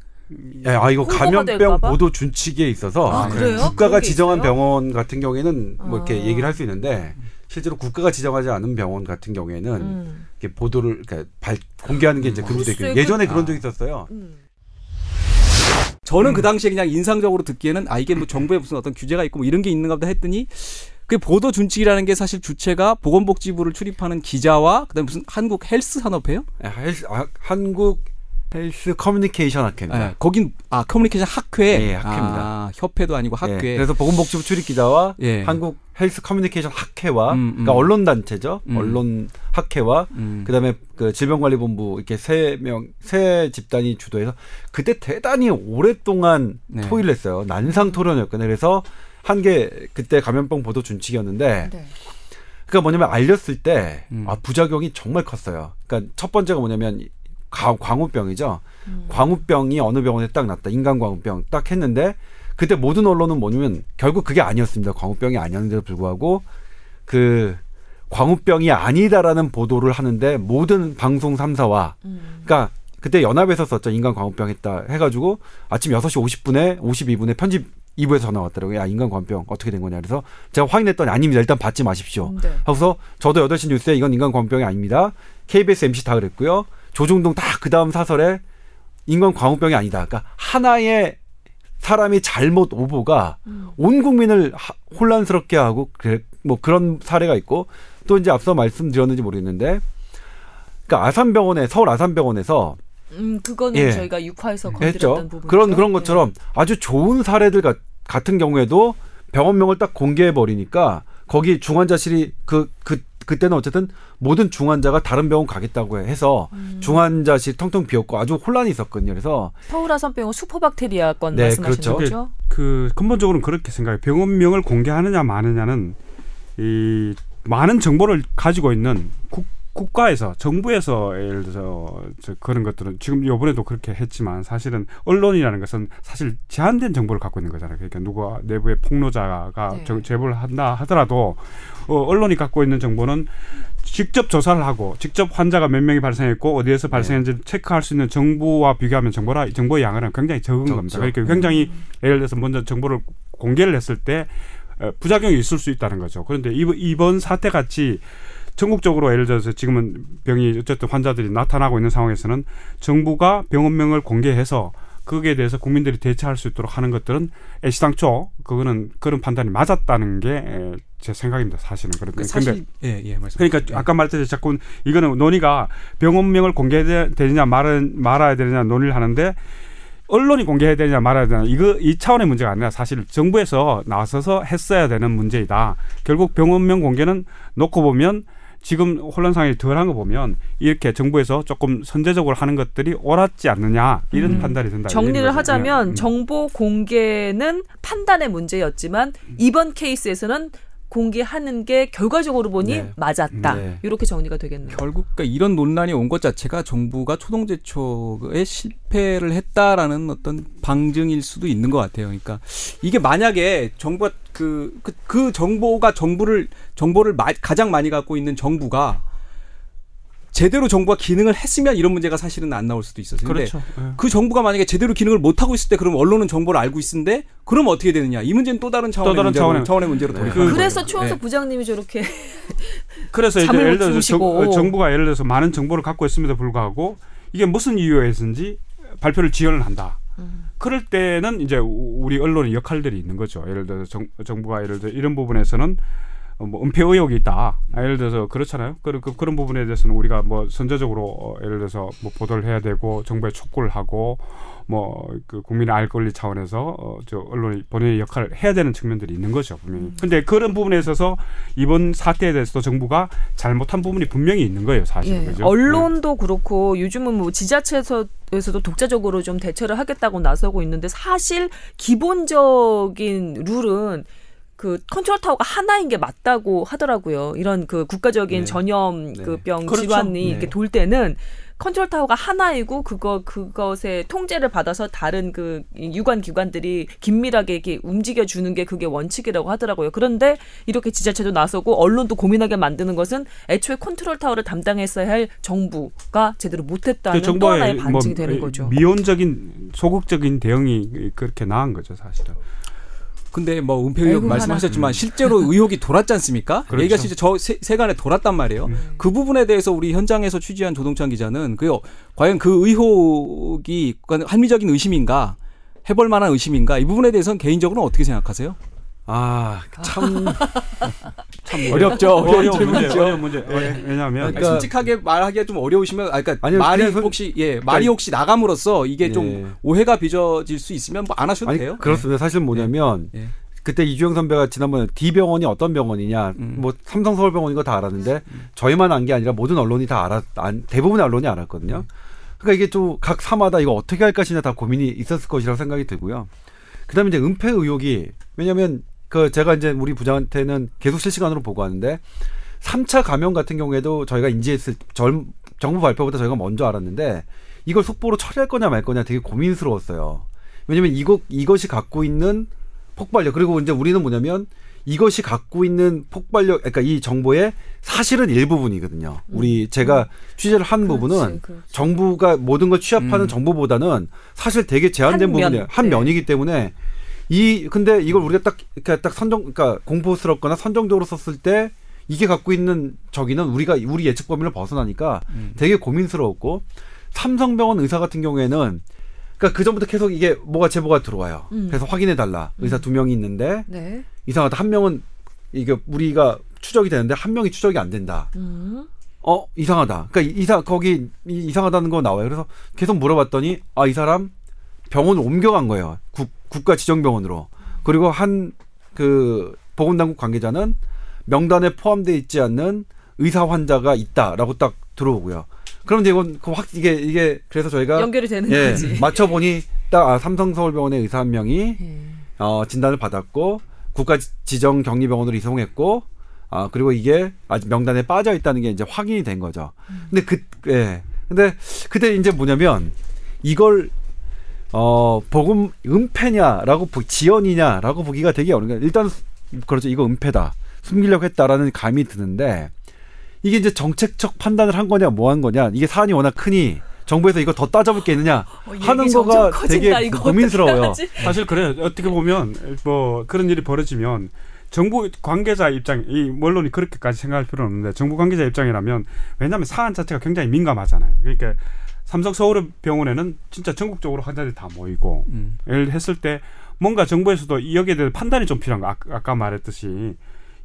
예, 아 이거 감염병? 보도 준칙에 있어서 아, 그래요? 국가가 지정한 있어요? 병원 같은 경우에는 뭐 이렇게 아. 얘기를 할 수 있는데 실제로 국가가 지정하지 않은 병원 같은 경우에는 음. 이렇게 보도를 그러니까 발, 공개하는 게 이제 금지돼 있거든요. 글쎄, 예전에 그- 그런 아. 적이 있었어요. 음. 저는 그 당시에 그냥 인상적으로 듣기에는 아 이게 뭐 정부에 무슨 어떤 규제가 있고 뭐 이런 게 있는가 보다 했더니 그 보도 준칙이라는 게 사실 주체가 보건복지부를 출입하는 기자와 그다음에 무슨 한국 헬스 산업회요? 예, 헬스, 아, 한국 헬스 커뮤니케이션 학회입니다. 예, 거긴 아 커뮤니케이션 학회. 예, 학회입니다. 아, 협회도 아니고 학회. 예, 그래서 보건복지부 출입 기자와 예. 한국 헬스 커뮤니케이션 학회와 음, 음. 그러니까 언론 단체죠. 음. 언론 학회와 음. 그다음에 그 질병관리본부 이렇게 세 명 세 집단이 주도해서 그때 대단히 오랫동안 네. 토의를 했어요. 난상 토론이었거든요. 그래서 한 게 그때 감염병 보도 준칙이었는데 네. 그러니까 뭐냐면 알렸을 때 음. 아, 부작용이 정말 컸어요. 그러니까 첫 번째가 뭐냐면 이 가- 광우병이죠. 음. 광우병이 어느 병원에 딱 났다. 인간 광우병 딱 했는데 그때 모든 언론은 뭐냐면 결국 그게 아니었습니다. 광우병이 아니었는데도 불구하고 그 광우병이 아니다라는 보도를 하는데 모든 방송 3사와 음. 그러니까 그때 연합에서 썼죠. 인간 광우병 했다 해 가지고 아침 6시 50분에 52분에 편집 2부에서 전화 왔더라고요. 야, 인간 광우병 어떻게 된 거냐. 그래서 제가 확인했더니 아닙니다. 일단 받지 마십시오. 네. 하고서 저도 8시 뉴스에 이건 인간 광우병이 아닙니다. KBS MC 다 그랬고요. 조중동 다 그 다음 사설에 인간 광우병이 아니다. 그러니까 하나의 사람이 잘못 오보가 음. 온 국민을 하- 혼란스럽게 하고 그래, 뭐 그런 사례가 있고 또 이제 앞서 말씀드렸는지 모르겠는데 그러니까 아산병원에 서울 아산병원에서 음, 그거는 예. 저희가 육화에서 건드렸던. 부분. 그런 그런 것처럼 아주 좋은 사례들 가- 같은 경우에도 병원명을 딱 공개해 버리니까 거기 중환자실이 그 그 그때는 어쨌든 모든 중환자가 다른 병원 가겠다고 해서 음. 중환자실 텅텅 비었고 아주 혼란이 있었거든요. 그래서 서울 아산병원 슈퍼박테리아 건 네, 말씀하시는 그렇죠. 거죠? 그 근본적으로는 그렇게 생각해요. 병원명을 공개하느냐 마느냐는 이 많은 정보를 가지고 있는 국, 국가에서 정부에서 예를 들어서 저 그런 것들은 지금 이번에도 그렇게 했지만 사실은 언론이라는 것은 사실 제한된 정보를 갖고 있는 거잖아요. 그러니까 누가 내부의 폭로자가 네. 저- 제보를 한다 하더라도 어, 언론이 갖고 있는 정보는 직접 조사를 하고 직접 환자가 몇 명이 발생했고 어디에서 발생했는지 체크할 수 있는 정보와 비교하면 정보라 정보의 양은 굉장히 적은 적죠. 겁니다. 그러니까 굉장히 예를 들어서 먼저 정보를 공개를 했을 때 어, 부작용이 있을 수 있다는 거죠. 그런데 이번, 이번 사태 같이 전국적으로 예를 들어서 지금은 병이 어쨌든 환자들이 나타나고 있는 상황에서는 정부가 병원명을 공개해서 거기에 대해서 국민들이 대처할 수 있도록 하는 것들은 애시당초 그거는 그런 판단이 맞았다는 게 제 생각입니다. 사실은 그런데 그 사실 예예 말씀. 그러니까 아까 말했듯이 자꾸 이거는 논의가 병원명을 공개해야 되느냐 말아, 말아야 되느냐 논의를 하는데 언론이 공개해야 되느냐 말아야 되느냐 이거 이 차원의 문제가 아니라 사실 정부에서 나서서 했어야 되는 문제이다. 결국 병원명 공개는 놓고 보면 지금 혼란 상황이 덜한 거 보면 이렇게 정부에서 조금 선제적으로 하는 것들이 옳았지 않느냐 이런 음. 판단이 든다. 정리를. 하자면 음. 정보 공개는 판단의 문제였지만 이번 케이스에서는 공개하는 게 결과적으로 보니 네. 맞았다. 네. 이렇게 정리가 되겠네요. 결국 그러니까 이런 논란이 온 것 자체가 정부가 초동제초에 실패를 했다라는 어떤 방증일 수도 있는 것 같아요. 그러니까 이게 만약에 정부가 그, 그, 그 정보가 정부를 정보를 마- 가장 많이 갖고 있는 정부가 제대로 정부가 기능을 했으면 이런 문제가 사실은 안 나올 수도 있었어요. 그렇죠. 예. 그 정부가 만약에 제대로 기능을 못 하고 있을 때 그럼 언론은 정보를 알고 있는데 그럼 어떻게 되느냐? 이 문제는 또 다른 차원의 다른 문제로, 차원의- 차원의 문제로 네. 돌이키는 그- 그래서. 최원석 네. 부장님이 저렇게 (laughs) 그래서 이제 잠을 예를 못 들어서. 정, 정부가 예를 들어서 많은 정보를 갖고 있음에도 불구하고 이게 무슨 이유에서인지 발표를 지연을 한다. 음. 그럴 때는 이제 우- 우리 언론의 역할들이 있는 거죠. 예를 들어서 정, 정부가 예를 들어 이런 부분에서는 어, 뭐 은폐 의혹이 있다. 아, 예를 들어서 그렇잖아요. 그, 그, 그런 부분에 대해서는 우리가 뭐 선제적으로 어, 예를 들어서 뭐 보도를 해야 되고 정부에 촉구를 하고 뭐 그 국민의 알 권리 차원에서 어, 저 언론이 본인의 역할을 해야 되는 측면들이 있는 거죠 분명히. 음. 근데 그런 부분에 있어서 이번 사태에 대해서도 정부가 잘못한 부분이 분명히 있는 거예요, 사실은. 예, 그죠? 네. 언론도 그렇고 요즘은 뭐 지자체에서도 독자적으로 좀 대처를 하겠다고 나서고 있는데 사실 기본적인 룰은 그 컨트롤 타워가 하나인 게 맞다고 하더라고요. 이런 그 국가적인 네. 전염 네. 그병 그렇죠. 질환이 네. 이렇게 돌 때는 컨트롤 타워가 하나이고 그거 그것의 통제를 받아서 다른 그 유관 기관들이 긴밀하게 이렇게 움직여 주는 게 그게 원칙이라고 하더라고요. 그런데 이렇게 지자체도 나서고 언론도 고민하게 만드는 것은 애초에 컨트롤 타워를 담당했어야 할 정부가 제대로 못했다는 또 정부의 하나의 반증이 뭐 되는 거죠. 미온적인 소극적인 대응이 그렇게 나은 거죠, 사실은. 근데 뭐 은폐 의혹 아이고, 말씀하셨지만 하나. 실제로 의혹이 돌았지 않습니까? 그렇죠. 얘기가 진짜 저 세, 세간에 돌았단 말이에요. 그 부분에 대해서 우리 현장에서 취재한 조동찬 기자는 그 과연 그 의혹이 합리적인 의심인가 해볼 만한 의심인가 이 부분에 대해서는 개인적으로는 어떻게 생각하세요? 아, 참, (laughs) 참 어렵죠. 어려운 어려운 문제, 질문이죠. 어려운 문제. 왜- 왜냐하면 아니, 그러니까- 솔직하게 말하기가 좀 어려우시면, 아, 그러니까 아니요, 말이 혹시 예 말이 혹시 나감으로써 이게 예. 좀 오해가 빚어질 수 있으면 뭐 안 하셔도 아니, 돼요. 그렇습니다. 사실 뭐냐면 예. 그때 이주영 선배가 지난번에 D 병원이 어떤 병원이냐, 음. 뭐 삼성 서울병원인 거 다 알았는데 저희만 안 게 아니라 모든 언론이 다 알았, 안, 대부분의 언론이 알았거든요. 그러니까 이게 좀 각 사마다 이거 어떻게 할 것이냐 다 고민이 있었을 것이라고 생각이 들고요. 그 다음에 이제 은폐 의혹이 왜냐하면 그 제가 이제 우리 부장한테는 계속 실시간으로 보고하는데 3차 감염 같은 경우에도 저희가 인지했을 절, 정부 발표보다 저희가 먼저 알았는데 이걸 속보로 처리할 거냐 말 거냐 되게 고민스러웠어요. 왜냐면 이거 이것이 갖고 있는 폭발력 그리고 이제 우리는 뭐냐면 이것이 갖고 있는 폭발력 그러니까 이 정보의 사실은 일부분이거든요. 우리 제가 취재를 한 부분은 음. 그렇지, 그렇지. 정부가 모든 걸 취합하는 음. 정보보다는 사실 되게 제한된 한 부분이에요. 한 네. 면이기 때문에 이 근데 이걸 우리가 딱 이렇게 딱 선정 그러니까 공포스럽거나 선정적으로 썼을 때 이게 갖고 있는 저기는 우리가 우리 예측 범위를 벗어나니까 음. 되게 고민스러웠고 삼성병원 의사 같은 경우에는 그러니까 그 전부터 계속 이게 뭐가 제보가 들어와요. 음. 그래서 확인해 달라. 의사 두 명이 있는데 네. 이상하다 한 명은 이게 우리가 추적이 되는데 한 명이 추적이 안 된다. 음. 어 이상하다. 그러니까 이- 이상 거기 이- 이상하다는 거 나와요. 그래서 계속 물어봤더니 아 이 사람 병원을 옮겨간 거예요. 국, 국가 지정병원으로. 그리고 한 그 보건당국 관계자는 명단에 포함되어 있지 않는 의사 환자가 있다라고 딱 들어오고요. 그럼 이제 이건 그확 이게 이게 그래서 저희가 연결이 되는 예 거지. 맞춰 보니 딱 아, 삼성서울병원의 의사 한 명이 예. 어, 진단을 받았고 국가 지- 지정 격리병원으로 이송했고 아 그리고 이게 아직 명단에 빠져 있다는 게 이제 확인이 된 거죠. 근데 그 예. 근데 그때 이제 뭐냐면 이걸 어 복음 은폐냐라고 보- 지연이냐라고 보기가 되게 어려운 거예요. 일단 그렇죠. 이거 은폐다. 숨기려고 했다라는 감이 드는데 이게 이제 정책적 판단을 한 거냐 뭐 한 거냐 이게 사안이 워낙 크니 정부에서 이거 더 따져볼 게 있느냐 어, 하는 거가 커진다, 되게 고민스러워요. (laughs) 사실 그래요. 어떻게 보면 뭐 그런 일이 벌어지면 정부 관계자 입장, 이 언론이 그렇게까지 생각할 필요는 없는데 정부 관계자 입장이라면 왜냐하면 사안 자체가 굉장히 민감하잖아요. 그러니까 삼성 서울병원에는 진짜 전국적으로 환자들이 다 모이고 음. 를 했을 때 뭔가 정부에서도 이 여기에 대한 판단이 좀 필요한 거 아, 아까 말했듯이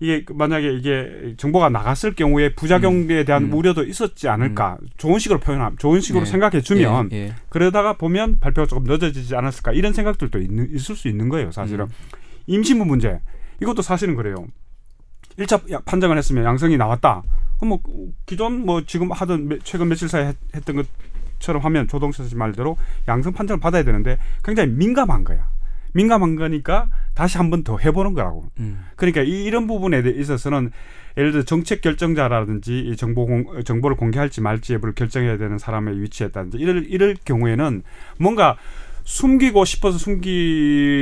이게 만약에 이게 정보가 나갔을 경우에 부작용에 대한 음. 우려도 있었지 않을까 좋은 식으로 표현함 좋은 식으로 네. 생각해 주면 예, 예. 그러다가 보면 발표가 조금 늦어지지 않았을까 이런 생각들도 있는, 있을 수 있는 거예요 사실은 음. 임신부 문제 이것도 사실은 그래요 1차 야- 판정을 했으면 양성이 나왔다 그럼 뭐 기존 뭐 지금 하던 매- 최근 며칠 사이에 했, 했던 것 처럼 하면 조동철 씨 말대로 양성 판정을 받아야 되는데 굉장히 민감한 거야 민감한 거니까 다시 한 번 더 해보는 거라고 음. 그러니까 이, 이런 부분에 대해 있어서는 예를 들어 정책 결정자라든지 이 정보 공, 정보를 공개할지 말지 여부를 결정해야 되는 사람의 위치에다든지 이럴 이럴 경우에는 뭔가 숨기고 싶어서 숨기려는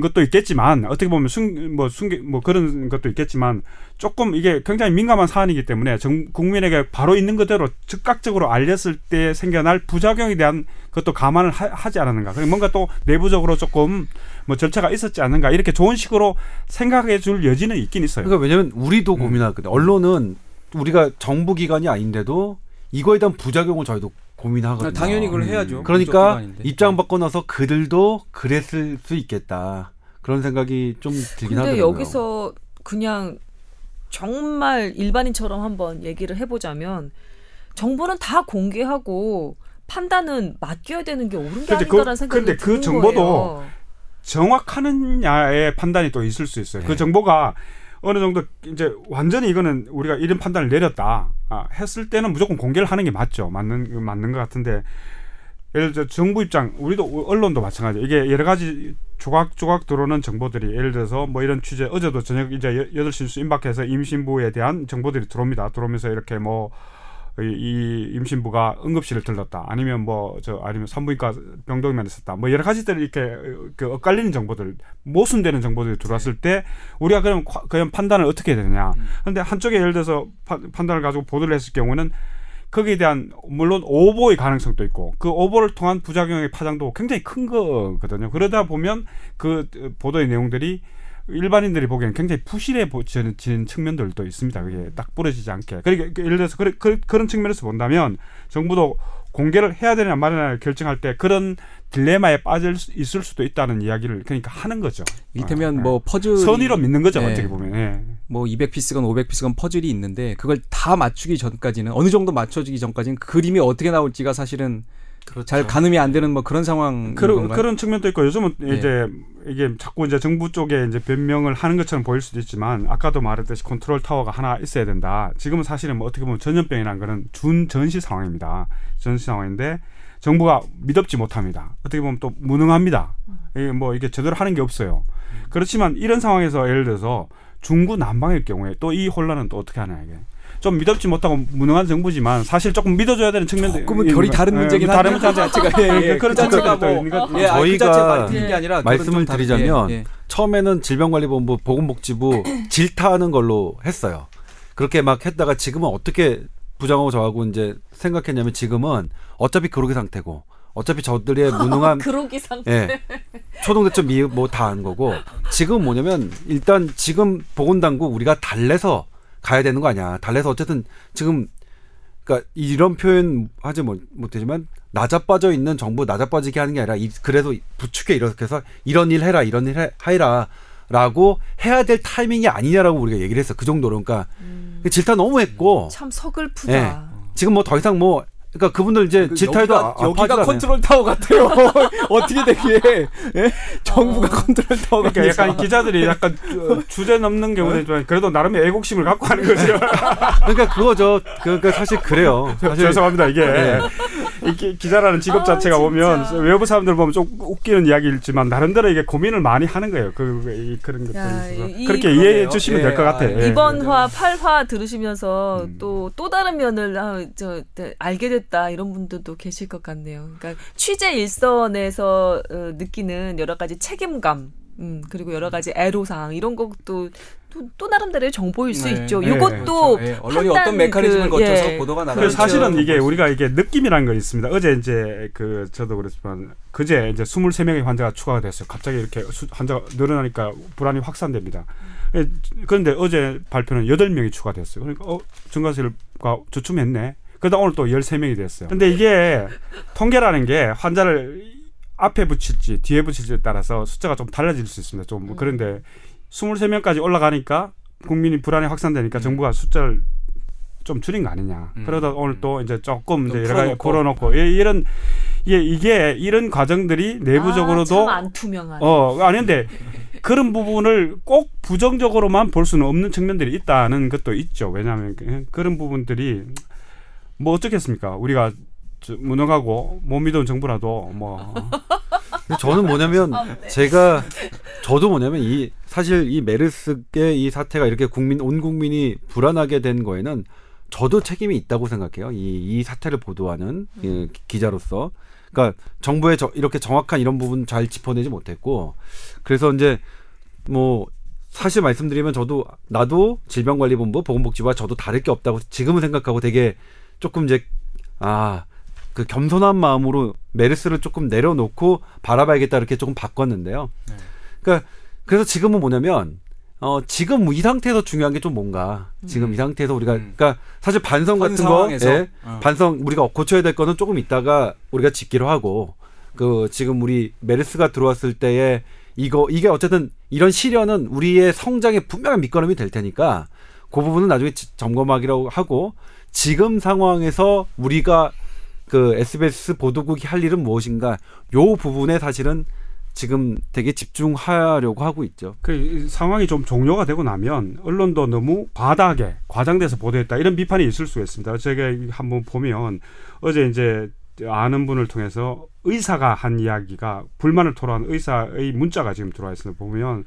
것도 있겠지만 어떻게 보면 숨 뭐 숨기 뭐 그런 것도 있겠지만 조금 이게 굉장히 민감한 사안이기 때문에 정, 국민에게 바로 있는 그대로 즉각적으로 알렸을 때 생겨날 부작용에 대한 것도 감안을 하, 지 않았는가. 그리고 뭔가 또 내부적으로 조금 뭐 절차가 있었지 않는가 이렇게 좋은 식으로 생각해 줄 여지는 있긴 있어요. 그러니까 왜냐면 음. 우리도 고민하거든. 언론은 우리가 정부 기관이 아닌데도 이거에 대한 부작용을 저희도 고민하거든요. 당연히 그걸 해야죠. 그러니까 국적기관인데. 입장 바꿔 나서 그들도 그랬을 수 있겠다. 그런 생각이 좀 들긴 근데 하더라고요. 여기서 그냥 정말 일반인처럼 한번 얘기를 해보자면 정보는 다 공개하고 판단은 맡겨야 되는 게 옳은 게 근데 아닌가라는 그- 생각이 근데 그 정보도 거예요. 정확하느냐의 판단이 또 있을 수 있어요. 네. 그 정보가 어느 정도 이제 완전히 이거는 우리가 이런 판단을 내렸다 아, 했을 때는 무조건 공개를 하는 게 맞죠. 맞는 맞는 것 같은데 예를 들어 정부 입장 우리도 언론도 마찬가지 이게 여러 가지 조각조각 들어오는 정보들이 예를 들어서 뭐 이런 취재 어제도 저녁 이제 여- 8시 뉴스 임박해서 임신부에 대한 정보들이 들어옵니다. 들어오면서 이렇게 뭐 이, 이 임신부가 응급실을 들렀다. 아니면 뭐 저 아니면 산부인과 병동에만 있었다. 뭐 여러 가지들 이렇게 그 엇갈리는 정보들 모순되는 정보들이 들어왔을 때 우리가 그럼 과- 그냥 판단을 어떻게 해야 되느냐. 근데 한쪽에 예를 들어서 판- 판단을 가지고 보도를 했을 경우는 거기에 대한 물론 오보의 가능성도 있고 그 오보를 통한 부작용의 파장도 굉장히 큰 거거든요. 그러다 보면 그 보도의 내용들이 일반인들이 보기에는 굉장히 부실해 보이는 측면들도 있습니다. 그게 딱 부러지지 않게. 그러니까 예를 들어서 그래, 그, 그런 측면에서 본다면 정부도 공개를 해야 되느냐 마느냐 결정할 때 그런 딜레마에 빠질 수 있을 수도 있다는 이야기를 그러니까 하는 거죠. 이를테면 아, 뭐 퍼즐 선의로 믿는 거죠 네. 어떻게 보면. 예. 뭐 200 piece건 500 piece건 퍼즐이 있는데 그걸 다 맞추기 전까지는 어느 정도 맞춰지기 전까지는 그 그림이 어떻게 나올지가 사실은 잘 가늠이 안 되는 뭐 그런 상황 그런 그런 측면도 있고 요즘은 네. 이제 이게 자꾸 이제 정부 쪽에 이제 변명을 하는 것처럼 보일 수도 있지만 아까도 말했듯이 컨트롤 타워가 하나 있어야 된다. 지금은 사실은 뭐 어떻게 보면 전염병이라는 거는 준 전시 상황입니다. 전시 상황인데 정부가 믿업지 못합니다. 어떻게 보면 또 무능합니다. 이게 뭐 이게 제대로 하는 게 없어요. 그렇지만 이런 상황에서 예를 들어서 중구 난방일 경우에 또 이 혼란은 또 어떻게 하냐 이게. 좀 믿업지 못하고 무능한 정부지만 사실 조금 믿어줘야 되는 측면도 조금은 결이 다른 예, 문제긴 다른 한데 문제 그 자체가 예, 예, 그런 그 자체가 뭐 예, 그 저희가 게 아니라 말씀을 다른- 드리자면 예, 예. 처음에는 질병관리본부 보건복지부 (clears throat) 질타하는 걸로 했어요. 그렇게 막 했다가 지금은 어떻게 부장하고 저하고 이제 생각했냐면 지금은 어차피 그러기 상태고 어차피 저들의 (laughs) 무능한 그러기 상. 예. 초동대처 미뭐다 한 거고 지금 뭐냐면 일단 지금 보건당국 우리가 달래서 가야 되는 거 아니야. 달래서 어쨌든 지금 그러니까 이런 표현 하지 못, 못하지만 낮아빠져 있는 정부 낮아빠지게 하는 게 아니라 이, 그래도 부축해 이렇게 해서 이런 일 해라 이런 일 해, 하라 라고 해야 될 타이밍이 아니냐라고 우리가 얘기를 했어 그 정도로 그러니까 질타 너무 했고 참 서글프다. 예. 지금 뭐 더 이상 뭐 그러니까 그분들 이제 그 질타해도 여기가, 아- 아파하지도 여기가. 컨트롤 타워 같아요. (laughs) 어떻게 되기에 예? 정부가 컨트롤 타워가 그러니까 약간 기자들이 약간 주- 주제 넘는 경우는 좀 그래도 나름의 애국심을 갖고 하는 거죠. (laughs) 그러니까 그거죠. 그러니까 사실 그래요. 사실 죄송합니다. 이게 네. 기자라는 직업 아, 자체가 진짜. 보면 외부 사람들 보면 좀 웃기는 이야기일지만 나름대로 이게 고민을 많이 하는 거예요. 그 이- 그런 있어서 이- 그렇게 그러네요. 이해해 주시면 예, 될것 아, 같아요. 예. 예. 이번 화 8화 들으시면서 음. 또또 다른 면을 아, 저, 저, 알게 됐다 이런 분들도 계실 것 같네요. 그러니까 취재 일선에서 어, 느끼는 여러 가지 책임감, 음, 그리고 여러 가지 애로사항 이런 것도 또, 또 나름대로의 정보일 수 네. 있죠. 네, 이것도 그렇죠. 예, 언론이 어떤 메커니즘을 그, 거쳐서 예. 보도가 나가는 그래서 사실은 그렇죠. 이게 우리가 이게 느낌이라는 거 있습니다. 어제 이제 그 저도 그렇지만 그제 이제 23명의 환자가 추가가 됐어요. 갑자기 이렇게 수- 환자가 늘어나니까 불안이 확산됩니다. 예, 그런데 어제 발표는 8명이 추가됐어요. 그러니까 어 증가세가 주춤했네. 그러다 오늘 또 13명이 됐어요. 근데 이게 통계라는 게 환자를 앞에 붙일지 뒤에 붙일지에 따라서 숫자가 좀 달라질 수 있습니다. 좀 음. 그런데 23명까지 올라가니까 국민이 불안이 음. 확산되니까 정부가 숫자를 좀 줄인 거 아니냐. 음. 그러다 오늘 또 이제 조금 이제 좀 여러 가지. 풀어놓고 예, 이런 이게 이게 이런 과정들이 내부적으로도 아. 어 아닌데 그런 부분을 꼭 부정적으로만 볼 수는 없는 측면들이 있다는 것도 있죠. 왜냐하면 그- 그런 부분들이 뭐 어쩌겠습니까? 우리가 저 무능하고 못 믿은 정부라도 뭐 저는 뭐냐면 제가 저도 뭐냐면 이 사실 이 메르스의 이 사태가 이렇게 국민 온 국민이 불안하게 된 거에는 저도 책임이 있다고 생각해요. 이, 이 사태를 보도하는 이 기자로서. 그러니까 정부의 저, 이렇게 정확한 이런 부분 잘 짚어내지 못했고 그래서 이제 뭐 사실 말씀드리면 저도 나도 질병관리본부 보건복지부와 저도 다를 게 없다고 지금은 생각하고 되게 조금 이제 아 그 겸손한 마음으로 메르스를 조금 내려놓고 바라봐야겠다 이렇게 조금 바꿨는데요. 네. 그러니까 그래서 지금은 뭐냐면 어 지금 이 상태에서 중요한 게 좀 뭔가 지금 음. 이 상태에서 우리가 음. 그러니까 사실 반성 현 같은 거 예, 어. 반성 우리가 고쳐야 될 거는 조금 있다가 우리가 짚기로 하고 그 지금 우리 메르스가 들어왔을 때에 이거 이게 어쨌든 이런 시련은 우리의 성장에 분명한 밑거름이 될 테니까 그 부분은 나중에 지- 점검하기로 하고 지금 상황에서 우리가 그 SBS 보도국이 할 일은 무엇인가 요 부분에 사실은 지금 되게 집중하려고 하고 있죠. 그 상황이 좀 종료가 되고 나면 언론도 너무 과다하게 과장돼서 보도했다 이런 비판이 있을 수가 있습니다. 제가 한번 보면 어제 이제 아는 분을 통해서 의사가 한 이야기가 불만을 토로한 의사의 문자가 지금 들어와 있습니다. 보면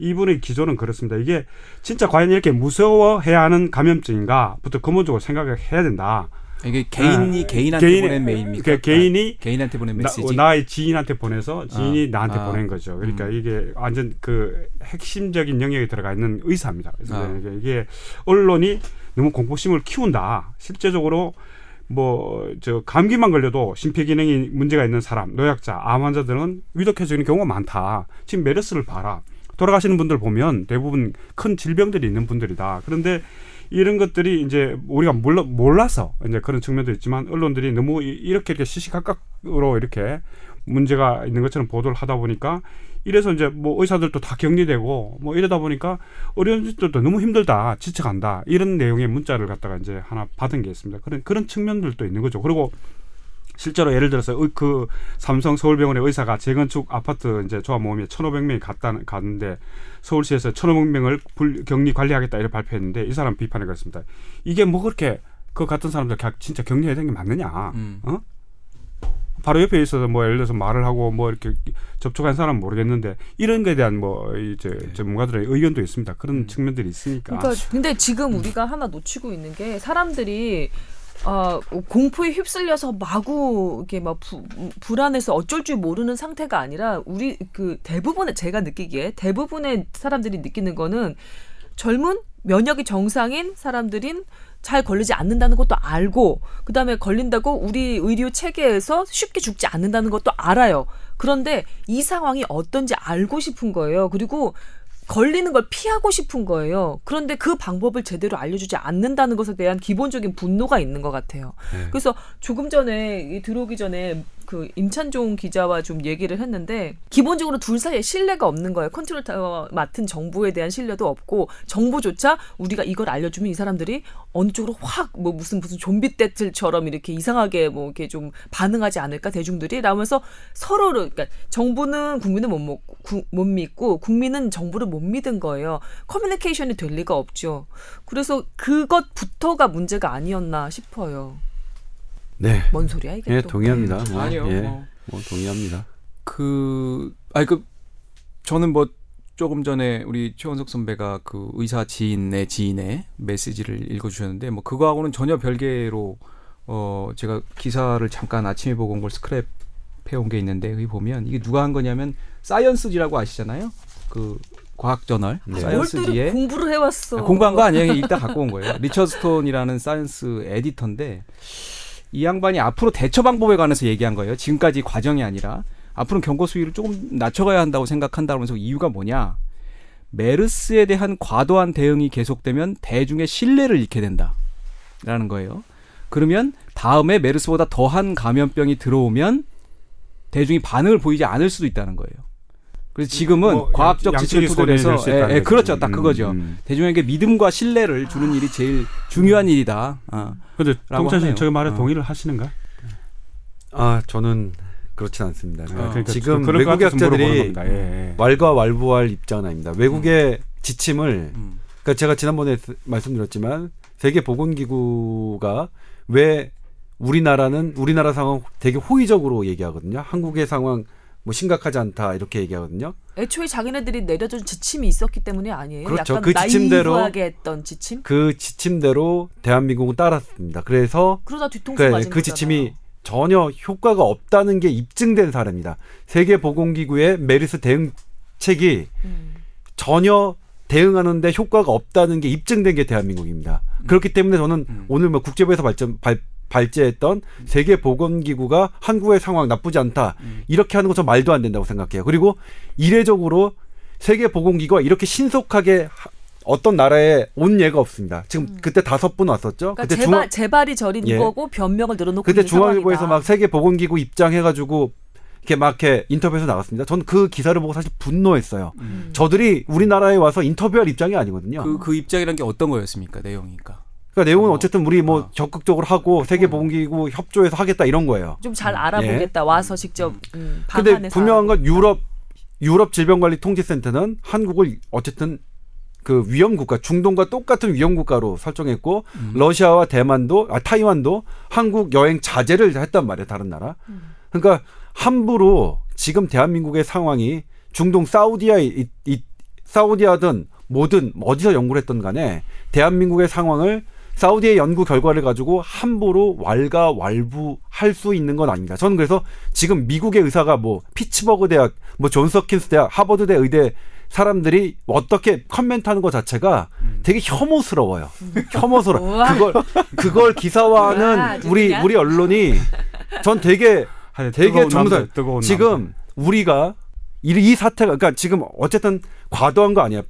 이분의 기조는 그렇습니다. 이게 진짜 과연 이렇게 무서워해야 하는 감염증인가부터 근본적으로 생각을 해야 된다. 이게 개인이 아, 개인한테 개인의- 보낸 메일입니까? 그 개인이 아, 개인한테 보낸 나, 메시지. 나 의 지인한테 보내서 지인이 아, 나한테 아. 보낸 거죠. 그러니까 음. 이게 완전 그 핵심적인 영역에 들어가 있는 의사입니다. 그래서 아. 이게- 이게 언론이 너무 공포심을 키운다. 실제적으로 뭐 저 감기만 걸려도 심폐 기능이 문제가 있는 사람, 노약자, 암 환자들은 위독해지는 경우가 많다. 지금 메르스를 봐라. 돌아가시는 분들 보면 대부분 큰 질병들이 있는 분들이다. 그런데 이런 것들이 이제 우리가 몰라, 몰라서 이제 그런 측면도 있지만 언론들이 너무 이- 이렇게 이렇게 시시각각으로 이렇게 문제가 있는 것처럼 보도를 하다 보니까 이래서 이제 뭐 의사들도 다 격리되고 뭐 이러다 보니까 의료진들도 너무 힘들다 지쳐간다 이런 내용의 문자를 갖다가 이제 하나 받은 게 있습니다. 그런 그런 측면들도 있는 거죠. 그리고 실제로 예를 들어서 의- 그 삼성 서울병원의 의사가 재건축 아파트 이제 조합 모임에 1,500명이 갔다 갔는데 서울시에서 1,500명을 불, 격리 관리하겠다 이렇게 발표했는데 이 사람 비판을 했습니다. 이게 뭐 그렇게 그 같은 사람들 가- 진짜 격리해야 되는 게 맞느냐? 음. 어? 바로 옆에 있어서 뭐 예를 들어서 말을 하고 뭐 이렇게 접촉한 사람은 모르겠는데 이런 거에 대한 뭐 이제 전문가들의 의견도 있습니다. 그런 측면들이 있으니까. 그러니까 근데 지금 우리가 하나 놓치고 있는 게 사람들이 어, 공포에 휩쓸려서 마구 이렇게 막 부, 불안해서 어쩔 줄 모르는 상태가 아니라 우리 그 대부분의 제가 느끼기에 대부분의 사람들이 느끼는 거는 젊은 면역이 정상인 사람들인 잘 걸리지 않는다는 것도 알고 그다음에 걸린다고 우리 의료 체계에서 쉽게 죽지 않는다는 것도 알아요. 그런데 이 상황이 어떤지 알고 싶은 거예요. 그리고 걸리는 걸 피하고 싶은 거예요. 그런데 그 방법을 제대로 알려주지 않는다는 것에 대한 기본적인 분노가 있는 것 같아요. 네. 그래서 조금 전에 이 들어오기 전에 그 임찬종 기자와 좀 얘기를 했는데 기본적으로 둘 사이에 신뢰가 없는 거예요. 컨트롤 타워 맡은 정부에 대한 신뢰도 없고 정부조차 우리가 이걸 알려주면 이 사람들이 어느 쪽으로 확 뭐 무슨 무슨 좀비 떼들처럼 이렇게 이상하게 뭐 이렇게 좀 반응하지 않을까 대중들이 라면서 서로를 그러니까 정부는 국민을 못, 먹- 구- 못 믿고 국민은 정부를 못 믿은 거예요. 커뮤니케이션이 될 리가 없죠. 그래서 그것부터가 문제가 아니었나 싶어요. 네. 뭔 소리야 이게 예, 또. 동의합니다. 뭐, 아니요. 예, 뭐. 뭐 동의합니다. 그 아니 그 저는 뭐 조금 전에 우리 최원석 선배가 그 의사 지인의 지인의 메시지를 읽어주셨는데 뭐 그거하고는 전혀 별개로 어 제가 기사를 잠깐 아침에 보고 온 걸 스크랩 해온 게 있는데 여기 보면 이게 누가 한 거냐면 사이언스지라고 아시잖아요 그 과학 저널 네. 사이언스지에 공부를 해왔어. 아, 공부한 거 아니에요. 이따 갖고 온 거예요. 리처드 스톤이라는 science editor인데 이 양반이 앞으로 대처 방법에 관해서 얘기한 거예요. 지금까지 과정이 아니라 앞으로는 경고 수위를 조금 낮춰가야 한다고 생각한다 그러면서 이유가 뭐냐? 메르스에 대한 과도한 대응이 계속되면 대중의 신뢰를 잃게 된다라는 거예요. 그러면 다음에 메르스보다 더한 감염병이 들어오면 대중이 반응을 보이지 않을 수도 있다는 거예요. 그래서 지금은 뭐 과학적 양- 지식을 토대로 해서 예, 예. 그렇죠, 딱 음, 그거죠. 음. 대중에게 믿음과 신뢰를 주는 일이 제일 중요한 일이다. 아. 근데 라고 동찬. 씨는 저 말에 어. 동의를 하시는가? 아, 저는 그렇진 않습니다. 어. 그러니까 지금 그런 것 외국 학자들이. 예, 예. 왈가왈부할 입장은 아닙니다. 외국의 지침을 음. 그러니까 제가 지난번에 스- 말씀드렸지만 세계 보건기구가 왜 우리나라는 우리나라 상황 되게 호의적으로 얘기하거든요. 한국의 상황 뭐 심각하지 않다 이렇게 얘기하거든요. 애초에 자기네들이 내려준 지침이 있었기 때문이 아니에요. 그렇죠. 약간 그 지침대로 나이브하게 했던 지침. 그 지침대로 대한민국은 따랐습니다. 그래서 그러다 뒤통수 그, 맞은 그 거잖아요. 지침이 전혀 효과가 없다는 게 입증된 사례입니다. 세계 보건기구의 메르스 대응책이 음. 전혀 대응하는데 효과가 없다는 게 입증된 게 대한민국입니다. 그렇기 때문에 저는 음. 오늘 뭐 국제부에서 발전 발 발제했던 세계 보건 기구가 한국의 상황 나쁘지 않다 음. 이렇게 하는 것은 말도 안 된다고 생각해요. 그리고 이례적으로 세계 보건 기구가 이렇게 신속하게 하- 어떤 나라에 온 예가 없습니다. 지금 그때 다섯 분 왔었죠. 음. 그러니까 그때 제발 중앙 제발이 저린 예. 거고 변명을 늘어놓고 그때 있는 중앙일보에서. 막 세계 보건기구 입장해가지고 이렇게 막 이렇게 인터뷰에서 나갔습니다. 저는 그 기사를 보고 사실 분노했어요. 음. 저들이 우리나라에 와서 인터뷰할 입장이 아니거든요. 그, 그 입장이란 게 어떤 거였습니까? 내용이니까. 그러니까 내용은 어. 어쨌든 우리 뭐 아. 적극적으로 하고 세계보건기구 협조해서 하겠다 이런 거예요. 좀 잘 알아보겠다 와서 직접 음, 예. 근데 분명한. 건 유럽 유럽 질병관리통제센터는 한국을 어쨌든 그 위험 국가 중동과 똑같은 위험 국가로 설정했고 음. 러시아와 대만도 아 타이완도 한국 여행 자제를 했단 말이에요 다른 나라. 음. 그러니까 함부로 지금 대한민국의 상황이 중동 사우디아에 이, 이- 사우디아든 뭐든 어디서 연구를 했던 간에 대한민국의 상황을 사우디의 연구 결과를 가지고 함부로 왈가왈부할 수 있는 건 아닙니다. 저는 그래서 지금 미국의 의사가 뭐 피츠버그 대학, 뭐 존스홉킨스 대학, 하버드대 의대 사람들이 어떻게 커멘트하는 것 자체가 되게 혐오스러워요. 혐오스러워. 그걸 그걸 기사화하는 우리? 우리 언론이 전 되게 되게 정말 지금 남자. 우리가 이, 이 사태가 그러니까 지금 어쨌든 과도한 거 아니야.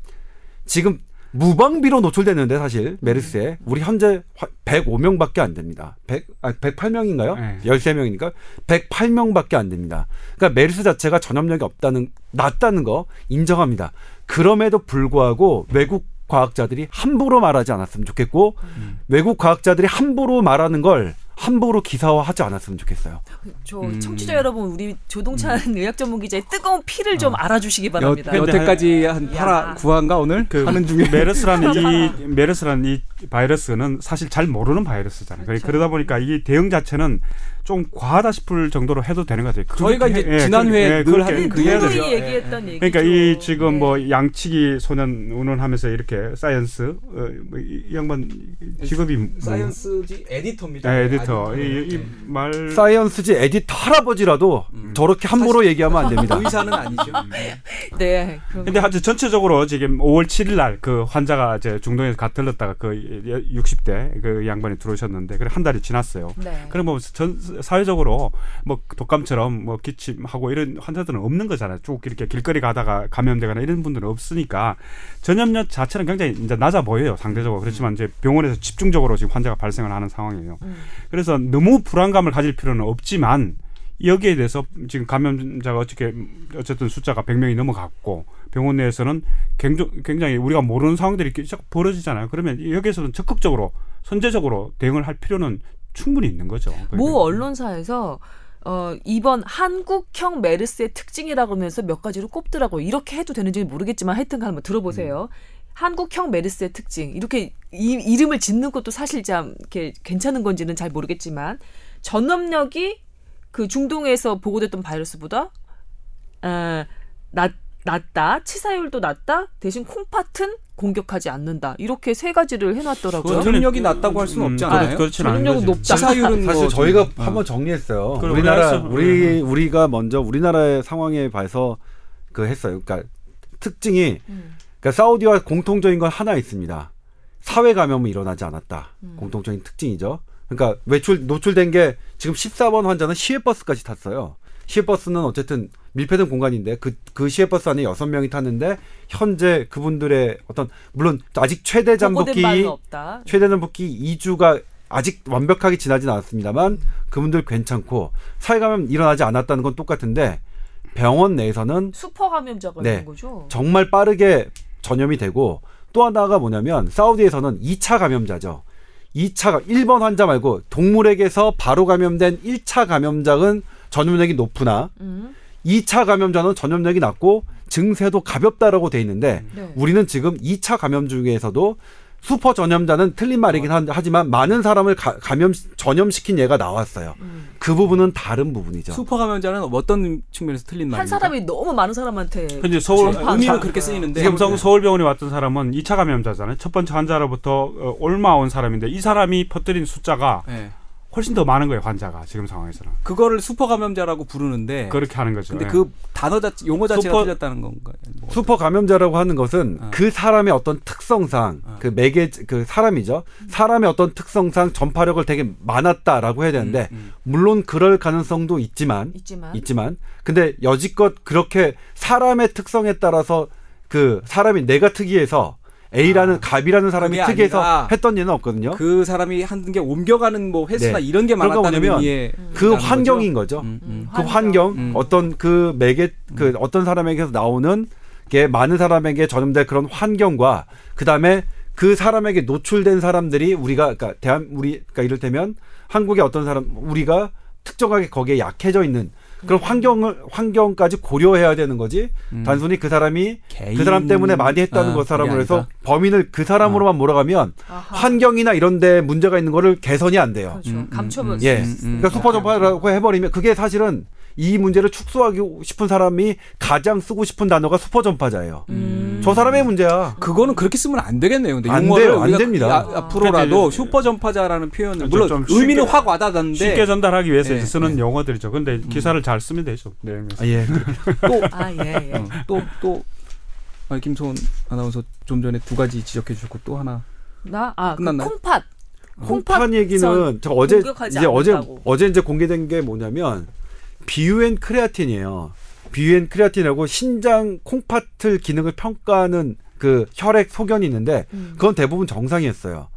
지금 무방비로 노출됐는데 사실 메르스에 우리 현재 105명밖에 안 됩니다. 100, 아, 108명인가요? 네. 13명이니까 108명밖에 안 됩니다. 그러니까 메르스 자체가 전염력이 없다는 낮다는 거 인정합니다. 그럼에도 불구하고 외국 과학자들이 함부로 말하지 않았으면 좋겠고 외국 과학자들이 함부로 말하는 걸 함부로 기사화하지 않았으면 좋겠어요. 저 음. 청취자 여러분 우리 조동찬 의학 전문 기자의 뜨거운 피를 좀 알아주시기 여, 바랍니다. 여태까지 한 야. 8화 9화인가 오늘 그 하는 중에 메르스라는 이 (laughs) 메르스라는 이 바이러스는 사실 잘 모르는 바이러스잖아요. 그렇죠. 그러다 보니까 이 대응 자체는 좀 과하다 싶을 정도로 해도 되는 것 같아요. 저희가 이제 해- 예, 지난 회에 예, 늘 하는 그 해야 얘기죠. 되죠. 누누이 얘기했던 얘기죠. 그러니까 이 지금 네. 뭐 양치기 소년 운운하면서 이렇게 사이언스 어, 뭐이 이 양반 직업이 뭐, 사이언스지 에디터입니다. 예, 에디터 네. 이말 사이언스지 에디터 할아버지라도 음. 저렇게 함부로 얘기하면 안 됩니다. 의사는 아니죠. (laughs) 네. 그럼 근데 하여튼 전체적으로 지금 5월 7일 날 그 환자가 이제 중동에서 가 들렀다가 그 60대 그 양반이 들어오셨는데 그래 한 달이 지났어요. 네. 그럼 뭐전 사회적으로 뭐 독감처럼 뭐 기침하고 이런 환자들은 없는 거잖아요. 쭉 이렇게 길거리 가다가 감염되거나 이런 분들은 없으니까 전염력 자체는 굉장히 이제 낮아 보여요. 상대적으로 그렇지만 이제 병원에서 집중적으로 지금 환자가 발생을 하는 상황이에요. 음. 그래서 너무 불안감을 가질 필요는 없지만 여기에 대해서 지금 감염자가 어떻게 어쨌든 숫자가 100명이 넘어갔고 병원 내에서는 굉장히, 굉장히 우리가 모르는 상황들이 계속 벌어지잖아요. 그러면 여기에서는 적극적으로 선제적으로 대응을 할 필요는 충분히 있는 거죠. 모 언론사에서 어, 이번 한국형 메르스의 특징이라고 하면서 몇 가지로 꼽더라고요. 이렇게 해도 되는지 모르겠지만 하여튼 한번 들어보세요. 한국형 메르스의 특징. 이렇게 이, 이름을 짓는 것도 사실 참 이렇게 괜찮은 건지는 잘 모르겠지만 전염력이 그 중동에서 보고됐던 바이러스보다 어, 낮, 낮다. 치사율도 낮다. 대신 콩팥은 공격하지 않는다. 이렇게 세 가지를 해놨더라고요. 전염력이 낮다고 할 수는 음, 없잖아요. 그렇- 그렇지는 않은 전염력은 거지. 높다. 치사율은 사실 뭐 저희가 좀- 한번 정리했어요. 우리나라 우리 했어. 우리가 먼저 우리나라의 상황에 봐서 그 했어요. 그러니까 특징이 음. 그러니까 사우디와 공통적인 건 하나 있습니다. 사회 감염은 일어나지 않았다. 음. 공통적인 특징이죠. 그러니까 외출 노출된 게 지금 14번 환자는 시외버스까지 탔어요. 시외버스는 어쨌든 밀폐된 공간인데 그, 그 시외버스 안에 여섯 명이 탔는데 현재 그분들의 어떤 물론 아직 최대 잠복기. 최대 잠복기 2주가 아직 완벽하게 지나진 않았습니다만 그분들 괜찮고 사회 감염 일어나지 않았다는 건 똑같은데 병원 내에서는 슈퍼 감염자가 네. 거죠. 정말 빠르게 전염이 되고 또 하나가 뭐냐면 사우디에서는 2차 감염자죠. 2차 1번 환자 말고 동물에게서 바로 감염된 1차 감염자는 전염력이 높으나 음. 2차 감염자는 전염력이 낮고 증세도 가볍다라고 돼 있는데 네. 우리는 지금 2차 감염 중에서도 슈퍼 전염자는 틀린 말이긴 한- 하지만 많은 사람을 가- 감염 전염시킨 예가 나왔어요. 음. 그 부분은 다른 부분이죠. 슈퍼 감염자는 어떤 측면에서 틀린 말입니까? 한 사람이 너무 많은 사람한테 근데 서울 의미는. 그렇게 쓰이는데 삼성 서울병원에 왔던 사람은 2차 감염자잖아요. 첫 번째 환자로부터 어, 얼마 온 사람인데 이 사람이 퍼뜨린 숫자가 네. 훨씬 더 많은 거예요, 환자가 지금 상황에서는. 그거를 슈퍼 감염자라고 부르는데 그렇게 하는 거죠. 근데 예. 그 단어 자체 용어 자체가 슈퍼- 틀렸다는 건가요? 뭐. 슈퍼 감염자라고 하는 것은 어. 그 사람의 어떤 특성상 어. 그 매개 그 사람이죠. 사람의 어떤 특성상 전파력을 되게 많았다라고 해야 되는데 음, 음. 물론 그럴 가능성도 있지만 있지만 있지만 근데 여지껏 그렇게 사람의 특성에 따라서 그 사람이 내가 특이해서 A라는 아, 갑이라는 사람이 특이해서 했던 예는 없거든요. 그, 그 사람이 한 게 옮겨가는 뭐 횟수나 네. 이런 게 그러니까 많았다는 뭐냐면 의미의 그 환경인 거죠. 음, 음. 그 환경 음. 어떤 그 매개 그 어떤 사람에게서 나오는 게 많은 사람에게 전염될 그런 환경과 그 다음에 그 사람에게 노출된 사람들이 우리가 그러니까 대한 우리 그러니까 이를테면 한국의 어떤 사람 우리가 특정하게 거기에 약해져 있는 그런 환경을 환경까지 고려해야 되는 거지 음. 단순히 그 사람이 개인- 그 사람 때문에 많이 했다는 아, 것 사람으로 해서. 범인을 그 사람으로만 몰아가면 아하. 환경이나 이런 데 문제가 있는 거를 개선이 안 돼요. 그렇죠. 음, 음, 음, 수 예. 음, 음. 그러니까 슈퍼 전파라고 해버리면 그게 사실은 이 문제를 축소하고 싶은 사람이 가장 쓰고 싶은 단어가 슈퍼 전파자예요. 음. 저 사람의 문제야. 그거는 그렇게 쓰면 안 되겠네요. 근데 안 돼요, 안 됩니다. 아, 앞으로라도 슈퍼 전파자라는 표현을 좀- 물론 좀 의미는 쉽게- 확 와닿았는데 쉽게 전달하기 위해서 네, 이제 쓰는 네. 용어들이죠. 근데 기사를 잘 쓰면 되죠. 네. 아, 예. 또 (laughs) 아 예. 예. 또 또 아, 김소은 아나운서 좀 전에 두 가지 지적해 주셨고 또 하나 나아 그 끝났나요? 콩팥. 콩팥 얘기는 선저 어제 이제 어제. 어제 이제 공개된 게 뭐냐면 비유엔 크레아틴이에요. 비유엔 크레아틴이라고 신장 콩팥을 기능을 평가하는 그 혈액 소견이 있는데 음. 그건 대부분 정상이었어요.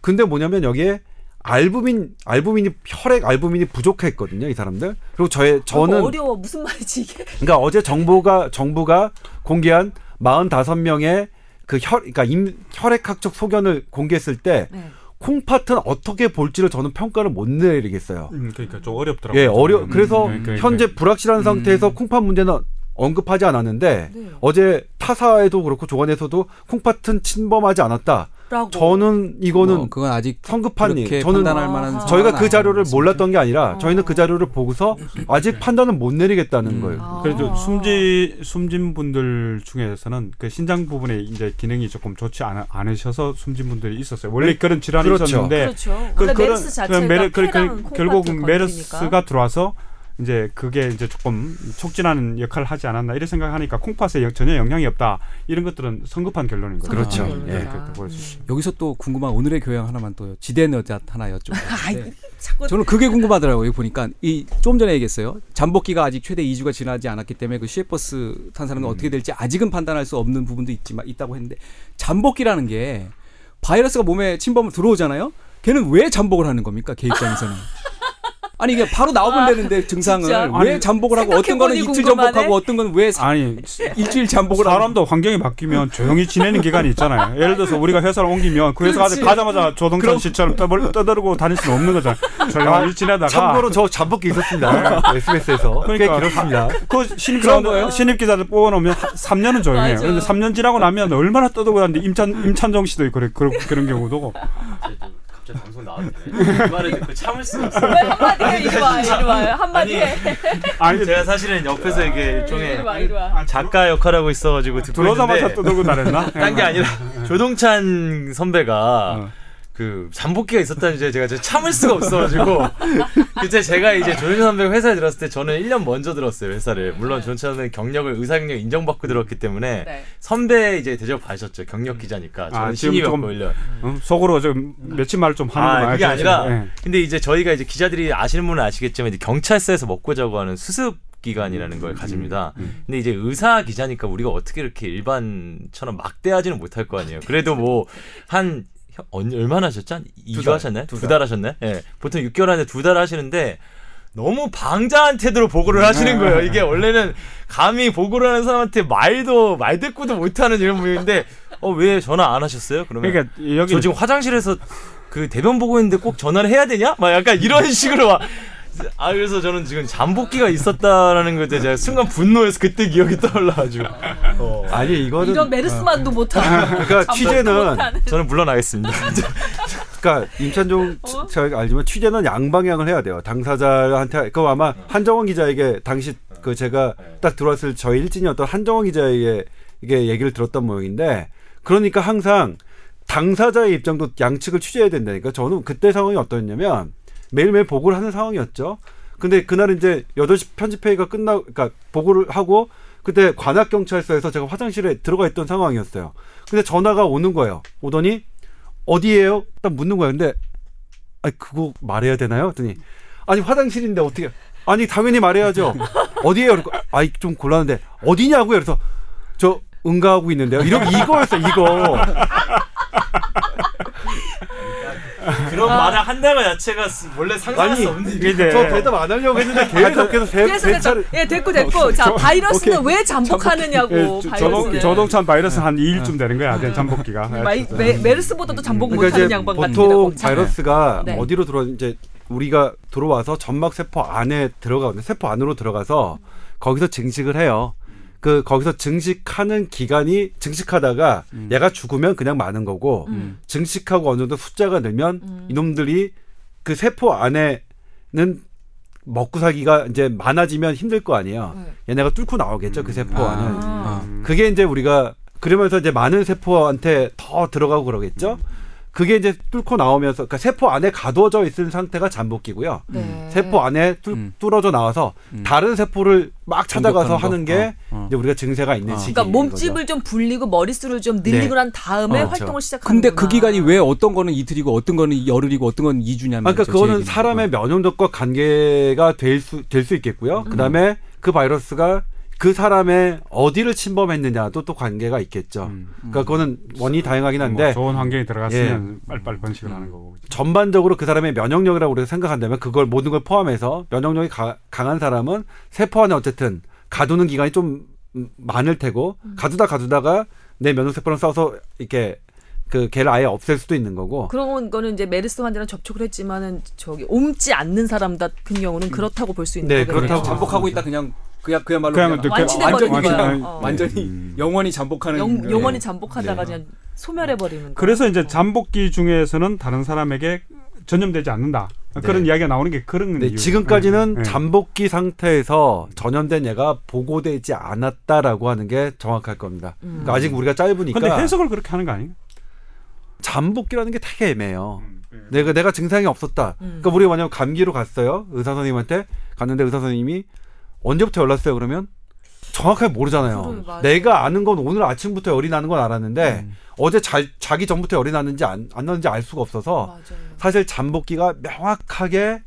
근데 뭐냐면 여기에 알부민 알부민이 혈액 알부민이 부족했거든요, 이 사람들. 그리고 저의 저는 너무 어려워 무슨 말이지 이게? 그러니까 어제 정부가 정부가 공개한 45명의 그 혈, 그러니까 임, 혈액학적 소견을 공개했을 때 네. 콩팥은 어떻게 볼지를 저는 평가를 못 내리겠어요. 음, 그러니까 좀 어렵더라고요. 예, 어려. 음, 그래서 네, 그러니까. 현재 불확실한 상태에서 음. 콩팥 문제는 언급하지 않았는데 네. 어제 타사에도 그렇고 조간에서도 콩팥은 침범하지 않았다. 라고. 저는 이거는 뭐 그건 아직 성급한 일. 저는 판단할 만한 아하. 저희가 그 자료를. 몰랐던 게 아니라 어. 저희는 그 자료를 보고서 아직 판단은 못 내리겠다는 음. 거예요. 아. 그래도 숨지 숨진 분들 중에서는 그 신장 부분에 이제 기능이 조금 좋지 않, 않으셔서 숨진 분들이 있었어요. 원래 네. 그런 질환이 그렇죠. 있었는데 그렇죠. 그- 그런- 메르스 자체가 그- 그- 건드리니까. 메르스가 들어와서 이제 그게 이제 조금 촉진하는 역할을 하지 않았나 이런 생각하니까 콩팥에 영- 전혀 영향이 없다 이런 것들은 성급한 결론인 거죠. 그렇죠. 성급한 예. 수 있어요. 여기서 또 궁금한 오늘의 교양 하나만 또 지대 너자 하나 (laughs) 자꾸 저는 그게 궁금하더라고요. 여기 보니까 이 좀 전에 얘기했어요. 잠복기가 아직 최대 2주가 지나지 않았기 때문에 그 시외버스 탄 사람은 음. 어떻게 될지 아직은 판단할 수 없는 부분도 있지만 있다고 했는데 잠복기라는 게 바이러스가 몸에 침범을 들어오잖아요. 걔는 왜 잠복을 하는 겁니까? 계획장에서는. (laughs) 아니 이게 바로 나오면 아, 되는데 증상을 진짜? 왜 잠복을 하고 어떤 거는 이틀 궁금하네. 잠복하고 어떤 건 왜 아니 일주일 잠복을 하고 사람도 환경이 바뀌면 조용히 지내는 기간이 있잖아요. 예를 들어서 우리가 회사를 옮기면 그 회사 그렇지. 가자마자 조동찬 씨처럼 떠벌- 떠들고 다닐 수는 없는 거잖아요. 조용히 지내다가 참고로 저 잠복기 있었습니다. SBS에서 그러니까 꽤 길었습니다. 그 신입 그런 기자 거예요? 신입 기자들 뽑아놓으면 3년은 조용해요. 맞아. 그런데 3년 지나고 나면 얼마나 떠들고 다는데 임찬 임찬정 씨도 그래 그런 그런 경우도 갑자기 방송 나왔네. 그 말을 듣고 참을 수가 없어요. 왜 한마디 해 이리 와 이리 와 한마디 아니, 해 아니 제가 사실은 옆에서 이게 이리 일종의 와 이리 와 작가 역할하고 있어가지고 듣고 들어오자마자 있는데 떠들고 다녔나? 딴 게 아니라 조동찬 선배가 어. 그 잠복기가 있었다는 줄 제가 참을 수가 없어가지고 (laughs) 그때 제가 이제 조동찬 선배가 회사에 들었을 때 저는 1년 먼저 들었어요 회사를 물론 조동찬 선배는 경력을 의사 경력 인정받고 들었기 때문에 네. 선배 이제 대접 받으셨죠 경력 기자니까 저는 아, 지금 신입이었고 조금 1년 어? 속으로 좀 며칠 말을 좀 하는구나. 아, 그게 아니라 예. 근데 이제 저희가 이제 기자들이 아시는 분은 아시겠지만 이제 경찰서에서 먹고 자고 하는 수습 기간이라는 걸 가집니다. 음. 근데 이제 의사 기자니까 우리가 어떻게 이렇게 일반처럼 막대하지는 못할 거 아니에요. 그래도 뭐 한 얼마나 하셨죠? 한 2주 달, 하셨나요? 두두달 하셨나요? 예. 보통 6개월 안에 두 달 하시는데 너무 방자한 태도로 보고를 하시는 거예요. 이게 원래는 감히 보고를 하는 사람한테 말도 말 대꾸도 못하는 이런 분인데 어 왜 전화 안 하셨어요? 그러면 그러니까 여기 저 지금 화장실에서 그 대변 보고 있는데 꼭 전화를 해야 되냐? 막 약간 이런 식으로 막. 아 그래서 저는 지금 잠복기가 있었다라는 것에 제가 순간 분노해서 그때 기억이 떠올라가지고 어. 아니 이거는 이런 메르스만도 못하고 그러니까 취재는 저는 물러나겠습니다. (laughs) 그러니까 임찬종 어? 저희가 알지만 취재는 양방향을 해야 돼요. 당사자한테 그 아마 한정원 기자에게 당시 그 제가 딱 들어왔을 저희 일진이었던 한정원 기자에게 이게 얘기를 들었던 모양인데 그러니까 항상 당사자의 입장도 양측을 취재해야 된다니까 저는 그때 상황이 어떠냐면 매일매일 보고를 하는 상황이었죠. 근데 그날 이제 8시 편집회의가 끝나 그러니까 보고를 하고 그때 관악 경찰서에서 제가 화장실에 들어가 있던 상황이었어요. 근데 전화가 오는 거예요. 오더니 어디에요? 딱 묻는 거야. 근데 아니 그거 말해야 되나요? 했더니 아니 화장실인데 어떻게? 아니 당연히 말해야죠. 어디에요? 그러고 아이 좀 곤란한데 어디냐고요? 그래서 저 응가하고 있는데요. 이러 이거였어 이거. 그런 말을 한다는 자체가 원래 상상할 아니, 수 없는 일이 근데 저 대답 안 하려고 했는데 (laughs) 계속해서 세, 그래서 세 그래서 예 됐고 됐고 자 바이러스는 왜 잠복하느냐고 예, 저- 바이러스는 조동, 조동찬 바이러스 한 2일쯤 되는 거야. 네, 잠복기가. 마이, 메, 메르스보다도 잠복 그러니까 못하는 양반 같습니다. 보통. 바이러스가 네. 어디로 들어 이제 우리가 들어와서 점막 세포 안에 들어가거든요. 세포 안으로 들어가서 거기서 증식을 해요. 그 거기서 증식하는 기간이 증식하다가 얘가 죽으면 그냥 마는 거고 음. 증식하고 어느 정도 숫자가 늘면 음. 이놈들이 그 세포 안에는 먹고 살기가 이제 많아지면 힘들 거 아니에요. 네. 얘네가 뚫고 나오겠죠 그 세포 아. 안을. 아. 음. 그게 이제 우리가 그러면서 이제 많은 세포한테 더 들어가고 그러겠죠. 그게 이제 뚫고 나오면서 그러니까 세포 안에 가둬져 있는 상태가 잠복기고요. 네. 세포 안에 뚫, 음. 뚫어져 나와서 음. 다른 세포를 막 찾아가서. 하는 게 어, 어. 이제 우리가 증세가 있는 어. 시기. 그러니까 몸집을 좀 불리고 머릿수를 좀 늘리고 네. 난 다음에 어, 활동을 그렇죠. 시작하는 근데 그 기간이 왜 어떤 거는 이틀이고 어떤 거는 열흘이고 어떤 건 2주냐면 그러니까 그거는 사람의 면역력과 관계가 될 수 될수 있겠고요. 음. 그다음에 그 바이러스가 그 사람의 어디를 침범했느냐도 또 관계가 있겠죠. 음. 그러니까 그거는 원인이 다양하긴 한데 뭐 좋은 환경에 들어갔으면 빨리빨리 번식을 하는 거고. 전반적으로 그 사람의 면역력이라고 우리가 생각한다면 그걸 모든 걸 포함해서 면역력이 가- 강한 사람은 세포 안에 어쨌든 가두는 기간이 좀 음, 많을 테고 가두다 가두다가 내 면역 세포랑 싸워서 이렇게 그 걔를 아예 없앨 수도 있는 거고 그런 거는 이제 메르스 환자랑 접촉을 했지만은 저기 옮지 않는 사람 같은 경우는 그렇다고 볼 수 있는 네, 거겠네요. 그렇다고 잠복하고 있다 그냥 그냥 그야말로 그냥 그냥 이렇게 완치돼 완전히 버리는 그냥 거야. 어. 완전히 음. 영원히 잠복하는 영, 네. 영원히 잠복하다가 네. 그냥 소멸해 버리는 거. 그래서 이제 잠복기 중에서는 다른 사람에게 전염되지 않는다. 그런 이야기가 나오는 게 그런 네, 이유. 지금까지는 네. 잠복기 상태에서 전염된 얘가 보고되지 않았다라고 하는 게 정확할 겁니다. 음. 그러니까 아직 우리가 짧으니까 근데 해석을 그렇게 하는 거 아니에요? 잠복기라는 게 되게 애매해요. 네. 내가 내가 증상이 없었다. 음. 그러니까 우리가 만약 감기로 갔어요. 의사 선생님한테 갔는데 의사 선생님이 언제부터 열났어요? 그러면 정확하게 모르잖아요. 내가 아는 건 오늘 아침부터 열이 나는 건 알았는데 음. 어제 잘 자기 전부터 열이 났는지 안, 안 났는지 알 수가 없어서 맞아요. 사실 잠복기가 명확하게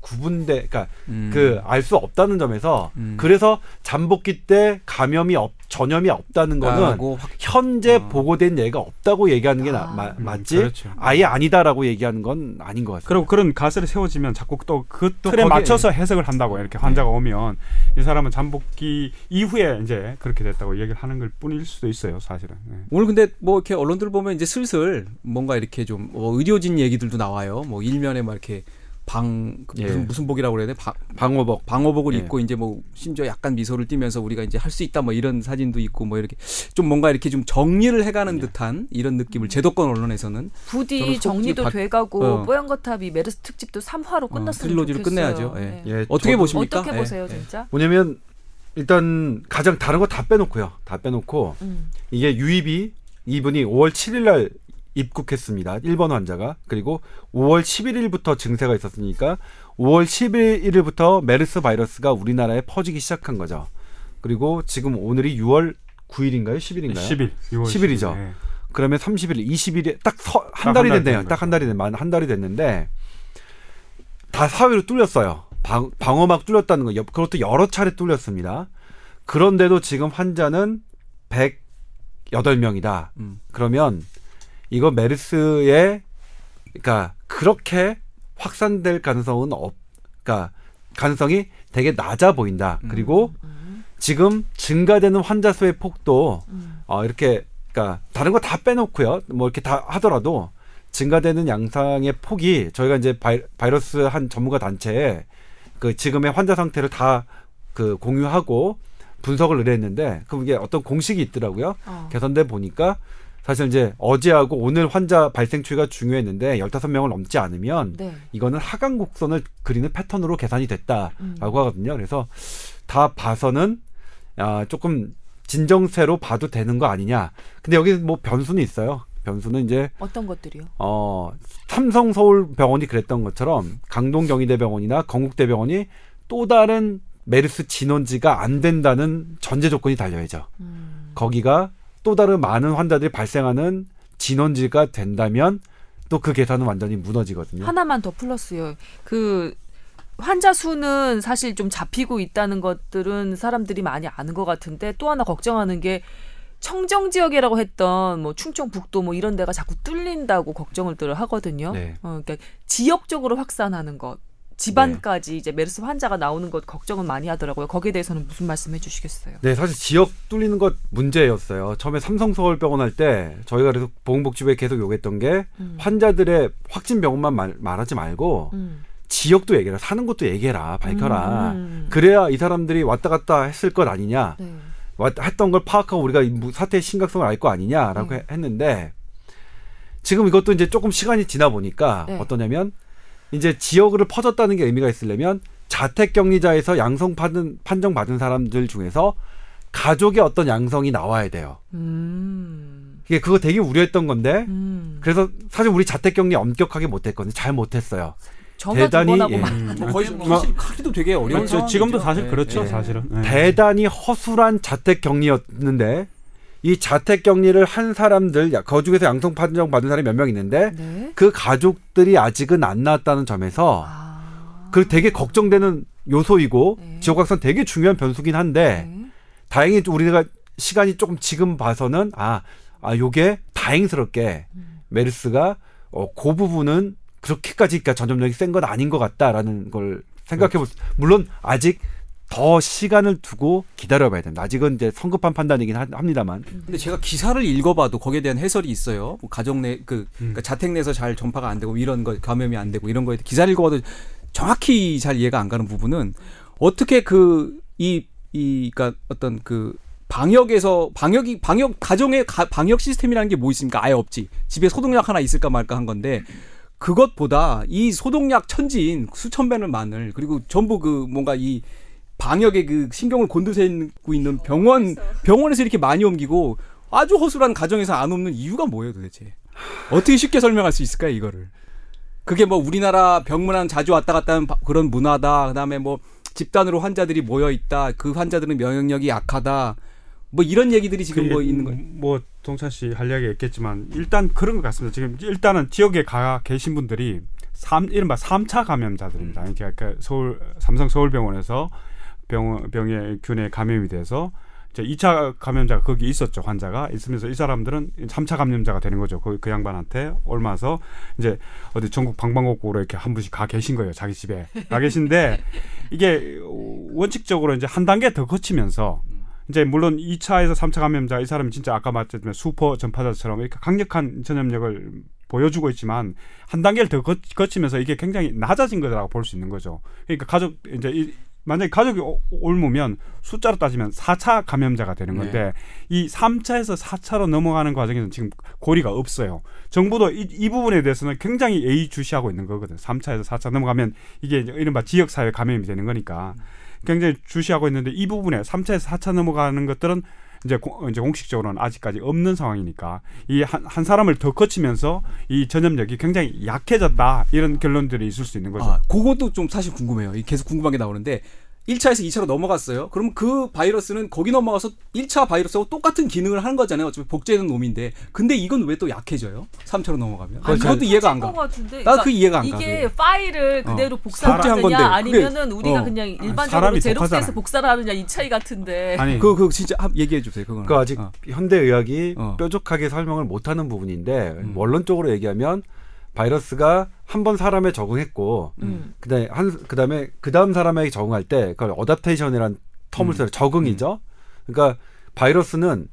구분돼, 그러니까 음. 그알 수 없다는 점에서 음. 그래서 잠복기 때 감염이 없, 전염이 없다는 거는 확- 현재 어. 보고된 예가 없다고 얘기하는 게 나- 아. 마- 음, 맞지? 그렇죠. 아예 아니다라고 얘기하는 건 아닌 것 같아요. 그리고 그런 가설이 세워지면 자꾸 또그 또 틀에 맞춰서 해석을 한다고 이렇게 환자가 오면 이 사람은 잠복기 이후에 이제 그렇게 됐다고 얘기를 하는 걸 뿐일 수도 있어요, 사실은. 네. 오늘 근데 뭐 이렇게 언론들 보면 이제 슬슬 뭔가 이렇게 좀 뭐 의료진 얘기들도 나와요. 뭐 일면에 막 이렇게 방그 예. 무슨 무슨 복이라고 그래야 돼? 방, 방호복. 방호복을 예. 입고 이제 뭐 심지어 약간 미소를 띠면서 우리가 이제 할 수 있다 뭐 이런 사진도 있고 뭐 이렇게 좀 뭔가 이렇게 좀 정리를 해 가는 듯한 이런 느낌을 제도권 언론에서는 부디 정리도 받- 돼가고 어. 뽀얀거탑이 메르스 특집도 3화로 끝났으면 트릴로지로 좋겠어요. 끝내야죠. 예. 네. 예, 어떻게 저도 보십니까? 어떻게 예, 보세요, 예. 진짜? 뭐냐면 일단 가장 다른 거 다 빼놓고요. 다 빼놓고 음. 이게 유입이 이분이 5월 7일 날 입국했습니다. 1번 환자가. 그리고 5월 11일부터 증세가 있었으니까 5월 11일부터 메르스 바이러스가 우리나라에 퍼지기 시작한 거죠. 그리고 지금 오늘이 6월 9일인가요? 10일인가요? 10일, 6월 10일 이죠. 네. 그러면 30일, 20일에 딱한한 달이 달 됐네요. 된딱한 달이 됐, 한 달이 됐는데 다 사회로 뚫렸어요. 방, 방어막 뚫렸다는 거. 여- 그것도 여러 차례 뚫렸습니다. 그런데도 지금 환자는 108명이다. 음. 그러면 이거 메르스에 그러니까 그렇게 확산될 가능성은 없. 그러니까 가능성이 되게 낮아 보인다. 음. 그리고 지금 증가되는 환자 수의 폭도 음. 어, 이렇게, 그니까, 다른 거 다 빼놓고요. 뭐 이렇게 다 하더라도 증가되는 양상의 폭이 저희가 이제 바이, 바이러스 한 전문가 단체에 그 지금의 환자 상태를 다 그 공유하고 분석을 의뢰했는데 그게 어떤 공식이 있더라고요. 어. 개선돼 보니까 사실 이제 어제하고 오늘 환자 발생 추이가 중요했는데 15명을 넘지 않으면 네. 이거는 하강 곡선을 그리는 패턴으로 계산이 됐다라고 음. 하거든요. 그래서 다 봐서는 아, 조금 진정세로 봐도 되는 거 아니냐. 근데 여기 뭐 변수는 있어요. 변수는 이제 어떤 것들이요? 어 삼성 서울병원이 그랬던 것처럼 강동 경희대병원이나 건국대병원이 또 다른 메르스 진원지가 안 된다는 전제 조건이 달려야죠. 음. 거기가 또 다른 많은 환자들이 발생하는 진원지가 된다면 또 그 계산은 완전히 무너지거든요. 하나만 더 플러스요. 그 환자 수는 사실 좀 잡히고 있다는 것들은 사람들이 많이 아는 것 같은데 또 하나 걱정하는 게 청정 지역이라고 했던 뭐 충청북도 뭐 이런 데가 자꾸 뚫린다고 걱정을 들 하거든요. 네. 어, 그러니까 지역적으로 확산하는 것. 집안까지 이제 메르스 환자가 나오는 것 걱정은 많이 하더라고요. 거기에 대해서는 무슨 말씀해 주시겠어요? 네, 사실 지역 뚫리는 것 문제였어요. 처음에 삼성서울병원 할 때 저희가 그래서 보건복지부에 계속 요구했던 게 음. 환자들의 확진 병원만 말, 말하지 말고 음. 지역도 얘기해라. 사는 곳도 얘기해라. 밝혀라. 음. 그래야 이 사람들이 왔다 갔다 했을 것 아니냐. 네. 왔- 했던 걸 파악하고 우리가 사태의 심각성을 알 거 아니냐라고 네. 해- 했는데 지금 이것도 이제 조금 시간이 지나 보니까 네. 어떠냐면 이제 지역으로 퍼졌다는 게 의미가 있으려면 자택 격리자에서 양성 받은 판정 받은 사람들 중에서 가족의 어떤 양성이 나와야 돼요. 음. 이게 그거 되게 우려했던 건데 음. 그래서 사실 우리 자택 격리 엄격하게 못했거든요. 잘 못했어요. 대단히, 예. 막뭐 (laughs) 거의 뭐- 사실 하기도 되게 어려운 그렇죠. 지금도 사실 네. 그렇죠. 네. 사실은. 네. 대단히 허술한 자택 격리였는데 이 자택 격리를 한 사람들 야, 거주에서 양성 판정 받은 사람이 몇 명 있는데 네. 그 가족들이 아직은 안 나왔다는 점에서 아. 그 되게 걱정되는 요소이고 네. 지역 확산 되게 중요한 변수긴 한데 네. 다행히 우리가 시간이 조금 지금 봐서는 아, 아 요게 다행스럽게 음. 메르스가 어, 그 부분은 그렇게까지 그러니까 전염력이 센 건 아닌 것 같다라는 걸 생각해 볼 수. 물론 아직 더 시간을 두고 기다려봐야 됩니다. 아직은 이제 성급한 판단이긴 하- 합니다만. 근데 제가 기사를 읽어봐도 거기에 대한 해설이 있어요. 뭐 가정 내 그 그러니까 자택 내에서 잘 전파가 안 되고 이런 거 감염이 안 되고 이런 거에 기사를 읽어봐도 정확히 잘 이해가 안 가는 부분은 어떻게 그 이 이 그러니까 어떤 그 방역에서 방역이 방역 가정의 가- 방역 시스템이라는 게 뭐 있습니까? 아예 없지. 집에 소독약 하나 있을까 말까 한 건데 그것보다 이 소독약 천지인 수천 배는 많을 그리고 전부 그 뭔가 이 방역에 그 신경을 곤두세우고 있는 병원 병원에서 이렇게 많이 옮기고 아주 허술한 가정에서 안 옮는 이유가 뭐예요 도대체? 어떻게 쉽게 설명할 수 있을까요 이거를? 그게 뭐 우리나라 병문안 자주 왔다 갔다 하는 바- 그런 문화다. 그다음에 뭐 집단으로 환자들이 모여 있다. 그 환자들은 면역력이 약하다. 뭐 이런 얘기들이 지금 뭐 있는 거뭐 동찬 씨 할 이야기 있겠지만 일단 그런 것 같습니다. 지금 일단은 지역에 가 계신 분들이 삼 이른바 삼차 감염자들입니다. 그러니까 서울 삼성 서울병원에서 병 병의 균에 감염이 돼서 이제 2차 감염자가 거기 있었죠 환자가. 있으면서 이 사람들은 3차 감염자가 되는 거죠. 그, 그 양반한테 옮아서 이제 어디 전국 방방곡곡으로 이렇게 한 분씩 가 계신 거예요 자기 집에. 가 계신데 (laughs) 이게 원칙적으로 이제 한 단계 더 거치면서 이제 물론 2차에서 3차 감염자 이 사람이 진짜 아까 말했지만 슈퍼 전파자처럼 이렇게 강력한 전염력을 보여주고 있지만 한 단계를 더 거, 거치면서 이게 굉장히 낮아진 거라고 볼 수 있는 거죠. 그러니까 가족 이제 이, 만약에 가족이 오- 옮으면 숫자로 따지면 4차 감염자가 되는 건데 이 3차에서 4차로 넘어가는 과정에서는 지금 고리가 없어요. 정부도 이, 이 부분에 대해서는 굉장히 예의주시하고 있는 거거든. 3차에서 4차 넘어가면 이게 이른바 지역사회 감염이 되는 거니까 굉장히 주시하고 있는데 이 부분에 3차에서 4차 넘어가는 것들은 이제, 공, 이제 공식적으로는 아직까지 없는 상황이니까 이한 한 사람을 더 거치면서 이 전염력이 굉장히 약해졌다 이런 결론들이 있을 수 있는 거죠. 아, 그것도 좀 사실 궁금해요. 이 계속 궁금한 게 나오는데 1차에서 2차로 넘어갔어요. 그럼 그 바이러스는 거기 넘어가서 1차 바이러스하고 똑같은 기능을 하는 거잖아요. 어차피 복제된 놈인데. 근데 이건 왜 또 약해져요? 3차로 넘어가면. 그거 그것도 이해가 안 가. 것 같은데. 나도 그 이해가 안 가. 이게 그게. 파일을 어. 그대로 복제한 복사하느냐 건데, 그게- 아니면은 우리가 어. 그냥 일반적으로 사람이 제록스에서 독하잖아요. 복사를 하느냐 이 차이 같은데. 아니 그거 그거 진짜 한- 얘기해 주세요. 그거는. 그 아직 어. 현대 의학이 어. 뾰족하게 설명을 못 하는 부분인데 음. 원론적으로 얘기하면 바이러스가 한 번 사람에 적응했고 음. 그다음에 한 그다음에 그다음 사람에게 적응할 때 그걸 어답테이션이란 텀을 음. 써요. 적응이죠. 그러니까 바이러스는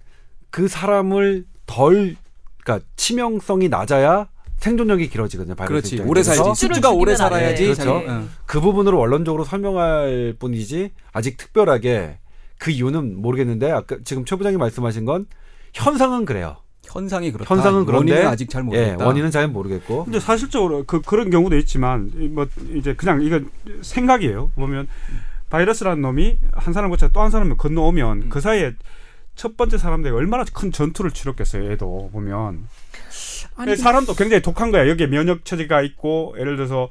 그 사람을 덜 그러니까 치명성이 낮아야 생존력이 길어지거든요. 바이러스 그렇지. 오래 살지. 숙주가 오래 살아야지. 그렇죠. 응. 그 부분으로 원론적으로 설명할 뿐이지 아직 특별하게 그 이유는 모르겠는데 아까 지금 최 부장님 말씀하신 건 현상은 그래요. 현상이 그렇다. 현상은 그런데 원인은 아직 잘 모르겠다. 예, 원인은 잘 모르겠고. 근데 사실적으로 그 그런 경우도 있지만 이뭐 이제 그냥 이거 생각이에요. 보면 바이러스라는 놈이 한 사람 거쳐 또 한 사람을 건너오면 음. 그 사이에 첫 번째 사람들이 얼마나 큰 전투를 치렀겠어요. 얘도 보면 아니, 사람도 굉장히 독한 거야. 여기에 면역 체제가 있고 예를 들어서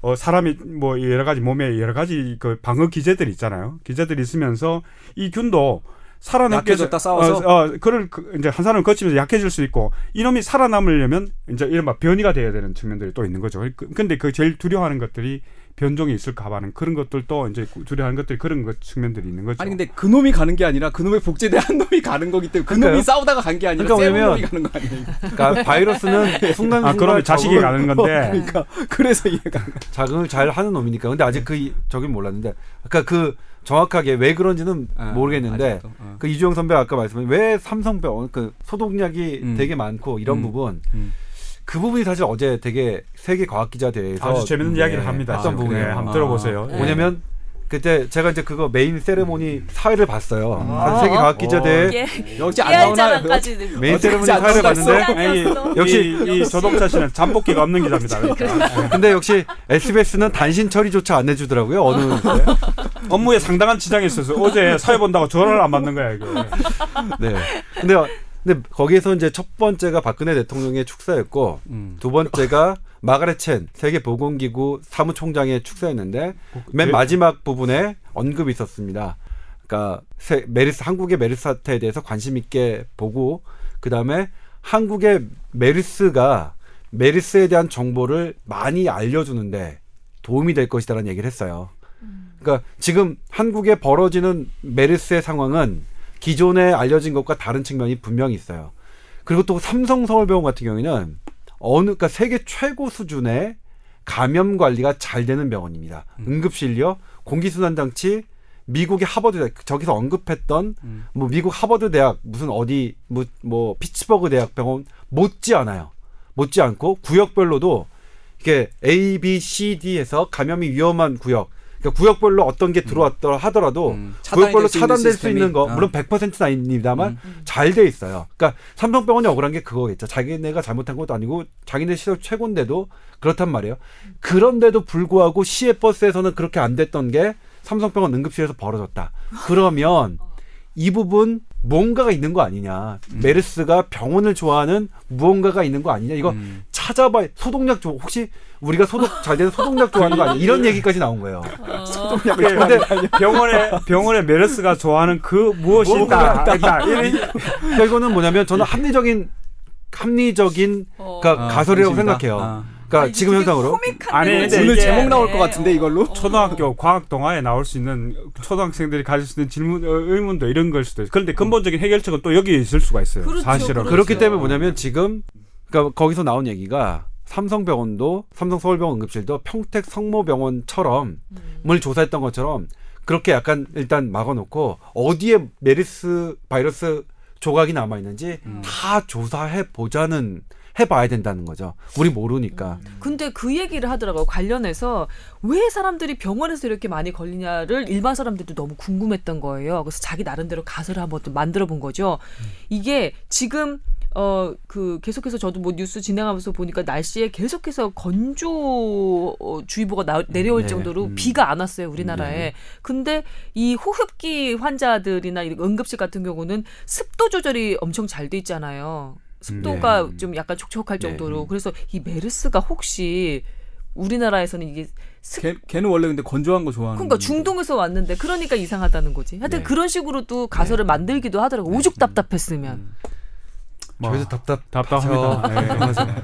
어 사람이 뭐 여러 가지 몸에 여러 가지 그 방어 기제들이 있잖아요. 기제들이 있으면서 이 균도 살아남게 약해졌다, 싸워서? 어, 어 그를 그 이제 한 사람을 거치면서 약해질 수 있고 이놈이 살아남으려면 이제 이른바 변이가 돼야 되는 측면들이 또 있는 거죠. 그- 근데 그 제일 두려워하는 것들이 변종이 있을까 봐는 그런 것들도 이제 두려워하는 것들이 그런 것 측면들이 있는 거죠. 아니 근데 그 놈이 가는 게 아니라 그 놈의 복제된 한 (laughs) 놈이 가는 거기 때문에 그 그러니까요. 놈이 싸우다가 간 게 아니라 그러니까 왜냐면- 놈이 가는 거 아니에요. 그러니까 바이러스는 (laughs) 순간순간 아 그러면 자식이 가는 건데 (laughs) 그러니까 그래서 이해가 안 가. 자극을 잘 하는 놈이니까. 근데 아직 그 이- 저긴 몰랐는데. 그러니까 그 정확하게 왜 그런지는 아, 모르겠는데 아직도, 어. 그 이주영 선배가 아까 말씀한 왜 삼성 병원 그 소독약이 음. 되게 많고 이런 음. 부분 음. 그 부분이 사실 어제 되게 세계 과학 기자 대회에서 아주 재밌는 네, 이야기를 합니다. 했던 아, 부분이에요. 네, 한번 아. 들어보세요. 네. 뭐냐면 그때 제가 이제 그거 main ceremony 사회를 봤어요. 아. 세계 과학 기자대 예. 역시 안 깨알 나오나 자랑까지 main ceremony 안 사회를? 봤는데 아니, 역시- 이, 이 조동찬 씨는 잠복기가 없는 기자입니다. (laughs) 그러니까. 근데 역시 SBS는 단신 처리조차 안 해주더라고요. 어느 때. 업무에 상당한 지장이 있어서 어제 사회 본다고 전화를 안 받는 거야 이거. 네. 근데 근데 거기에서 이제 첫 번째가 박근혜 대통령의 축사였고 음. 두 번째가 마가렛 첸 세계 보건기구 사무총장의 축사였는데 맨 네. 마지막 부분에 언급이 있었습니다. 그러니까 세- 메르스 한국의 메르스 사태에 대해서 관심 있게 보고 그 다음에 한국의 메르스가 메르스에 대한 정보를 많이 알려주는데 도움이 될 것이다라는 얘기를 했어요. 그러니까 지금 한국에 벌어지는 메르스의 상황은 기존에 알려진 것과 다른 측면이 분명히 있어요. 그리고 또 삼성 서울병원 같은 경우에는 어느 그러니까 세계 최고 수준의 감염 관리가 잘 되는 병원입니다. 응급실요, 공기순환 장치, 미국의 하버드 대학 저기서 언급했던 음. 뭐 미국 하버드 대학 무슨 어디 뭐, 뭐 피츠버그 대학 병원 못지 않아요. 못지 않고 구역별로도 이게 A, B, C, D에서 감염이 위험한 구역. 그러니까 구역별로 어떤 게 들어왔더라 하더라도 음. 구역별로 차단될 수. 있는 거 아. 물론 100%는 아닙니다만 음. 잘돼 있어요. 그러니까 삼성병원이 억울한 게 그거겠죠. 자기네가 잘못한 것도 아니고 자기네 시설 최고인데도 그렇단 말이에요. 그런데도 불구하고 시외 버스에서는 그렇게 안 됐던 게 삼성병원 응급실에서 벌어졌다. 그러면 이 부분 뭔가가 있는 거 아니냐. 메르스가 병원을 좋아하는 무언가가 있는 거 아니냐. 이거 음. 찾아봐. 소독약 좋아. 혹시 우리가 소독 잘 되는 소독약 좋아하는 거 아니야? 이런 얘기까지 나온 거예요. (laughs) 근데 병원에 병원에 메르스가 좋아하는 그 무엇이 있다. 있다. 이런 그러니까 (laughs) 이거는 뭐냐면 저는 합리적인 합리적인 어. 그러니까 아, 가설이라고. 생각해요. 아. 그러니까 지금 현상으로 아니, 오늘 제목 나올 것 같은데 이걸로? 초등학교 과학 동화에 나올 수 있는 초등학생들이 가질 수 있는 질문 어, 의문도 이런 걸 수도 있어요. 그런데 근본적인 해결책은 또 여기에 있을 수가 있어요. 그렇죠, 사실은 그렇죠. 그렇기 때문에 뭐냐면 지금 그러니까 거기서 나온 얘기가 삼성병원도 삼성서울병원 응급실도 평택 성모병원처럼 을 조사했던 것처럼 그렇게 약간 일단 막아놓고 어디에 메르스 바이러스 조각이 남아 있는지 다 조사해 보자는 해봐야 된다는 거죠. 우리 모르니까. 근데 그 얘기를 하더라고요. 관련해서 왜 사람들이 병원에서 이렇게 많이 걸리냐를 일반 사람들도 너무 궁금했던 거예요. 그래서 자기 나름대로 가설을 한번 또 만들어 본 거죠. 이게 지금 어 그 계속해서 저도 뭐 뉴스 진행하면서 보니까 날씨에 계속해서 건조 어, 주의보가 나, 내려올 네. 정도로 음. 비가 안 왔어요 우리나라에. 근데 이 호흡기 환자들이나 이 응급실 같은 경우는 습도 조절이 엄청 잘 돼 있잖아요. 습도가 네. 좀 약간 촉촉할 네. 정도로 그래서 이 메르스가 혹시 우리나라에서는 이게 습 걔, 걔는 원래 근데 건조한 거 좋아하는. 그러니까. 중동에서 왔는데 그러니까 이상하다는 거지. 하여튼 네. 그런 식으로 또 가설을 만들기도 하더라고. 오죽 답답했으면. 뭐 저희도 답답 답답합니다. 네.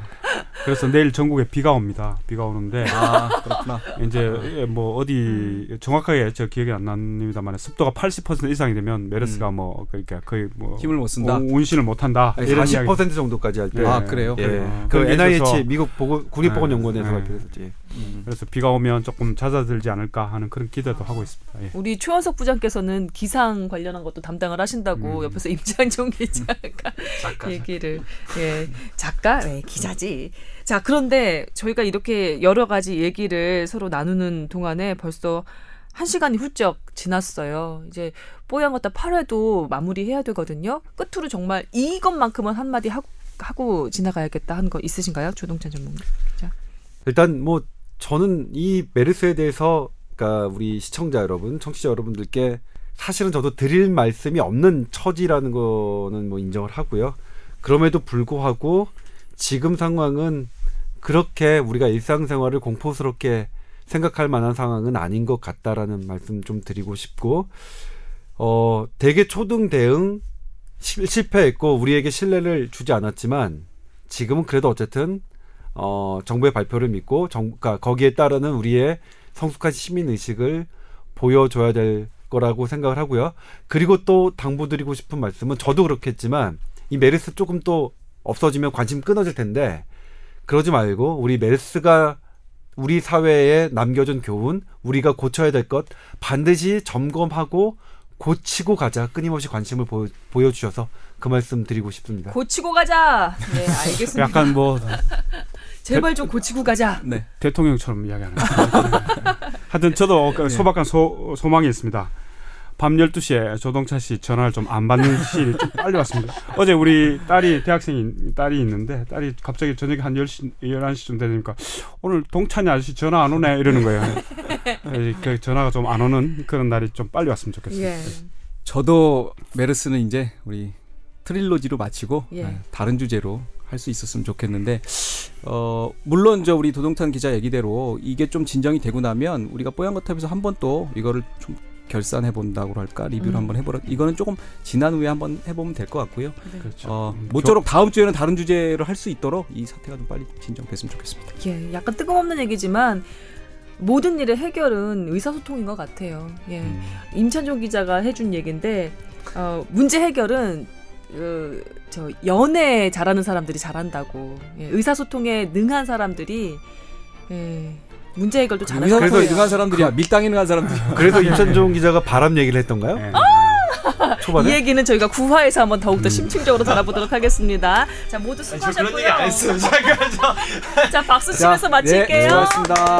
그래서 내일 전국에 비가 옵니다. 비가 오는데 아 그렇구나. 이제 뭐 어디 정확하게 저 기억이 안 납니다만 습도가 80% 이상이 되면 메르스가 뭐 그러니까 거의 뭐 힘을 못 쓴다. 운- 운신을 못 한다. 아니, 이런 40% 이야기. 정도까지 할 때. 네. 아 그래요? 예. 어, 그 NIH 있어서- 미국 보건 국립보건연구원에서 네. 발표했었지. 음. 그래서 비가 오면 조금 잦아들지 않을까 하는 그런 기대도 하고 있습니다. 예. 우리 최원석 부장께서는 기상 관련한 것도 담당을 하신다고 음. 옆에서 (laughs) 임장종 기자가 (laughs) 얘기를 예 작가 네, 기자지 자 그런데 저희가 이렇게 여러 가지 얘기를 서로 나누는 동안에 벌써 한 시간이 훌쩍 지났어요. 이제 뽀얀 거다 8회도 마무리해야 되거든요. 끝으로 정말 이것만큼은 한마디 하고, 하고 지나가야겠다 하는 거 있으신가요? 조동찬 전문가 기자. 일단 뭐 저는 이 메르스에 대해서 그러니까 우리 시청자 여러분, 청취자 여러분들께 사실은 저도 드릴 말씀이 없는 처지라는 거는 뭐 인정을 하고요. 그럼에도 불구하고 지금 상황은 그렇게 우리가 일상생활을 공포스럽게 생각할 만한 상황은 아닌 것 같다라는 말씀 좀 드리고 싶고 어 대개 초등 대응 실- 실패했고 우리에게 신뢰를 주지 않았지만 지금은 그래도 어쨌든 어, 정부의 발표를 믿고 정, 그러니까 거기에 따르는 우리의 성숙한 시민 의식을 보여줘야 될 거라고 생각을 하고요. 그리고 또 당부드리고 싶은 말씀은 저도 그렇겠지만 이 메르스 조금 또 없어지면 관심 끊어질 텐데 그러지 말고 우리 메르스가 우리 사회에 남겨준 교훈, 우리가 고쳐야 될 것 반드시 점검하고 고치고 가자. 끊임없이 관심을 보, 보여주셔서 그 말씀 드리고 싶습니다. 고치고 가자. 네 알겠습니다. 약간 뭐 제발 좀 고치고 가자. 네. 대통령처럼 이야기하는. 하여튼 저도 그 소박한 소, 소망이 있습니다. 밤 12시에 조동찬 씨 전화를 좀 안 받는 시일이 (laughs) 좀 빨리 왔습니다. 어제 우리 딸이 대학생이 딸이 있는데 딸이 갑자기 저녁에 한 10시 11시쯤 되니까 오늘 동찬이 아저씨 전화 안 오네 이러는 거예요. 에, (laughs) 그 전화가 좀 안 오는 그런 날이 좀 빨리 왔으면 좋겠습니다. 예. 저도 메르스는 이제 우리 트릴로지로 마치고 예. 네, 다른 주제로 할 수 있었으면 좋겠는데 어 물론 저 우리 도동탄 기자 얘기대로 이게 좀 진정이 되고 나면 우리가 뽀얀 거탑에서 한 번 또 이거를 좀 결산해 본다고 할까 리뷰를 음. 한번 해보라 이거는 조금 지난 후에 한번 해보면 될 것 같고요. 그렇죠. 어 음, 모쪼록 다음 주에는 다른 주제로 할 수 있도록 이 사태가 좀 빨리 진정됐으면 좋겠습니다. 예, 약간 뜬금없는 얘기지만 모든 일의 해결은 의사소통인 것 같아요. 예. 음. 임찬종 기자가 해준 얘기인데 어, 문제 해결은 그, 저 연애 잘하는 사람들이 잘한다고 예, 의사소통에 능한 사람들이 예, 문제 해결도 잘하는 의사 그래서 능한 사람들이야 밀당에 능한 사람들이 (laughs) 그래서 임찬종 기자가 바람 얘기를 했던가요? 예. 이 초반에? 얘기는 저희가 9화에서 한번 더욱더 심층적으로 다뤄보도록 하겠습니다. 자 모두 수고하셨고요. 얘기 안 했어요. 잠깐 저자 박수 자, 치면서 네, 마칠게요. 수고하셨습니다.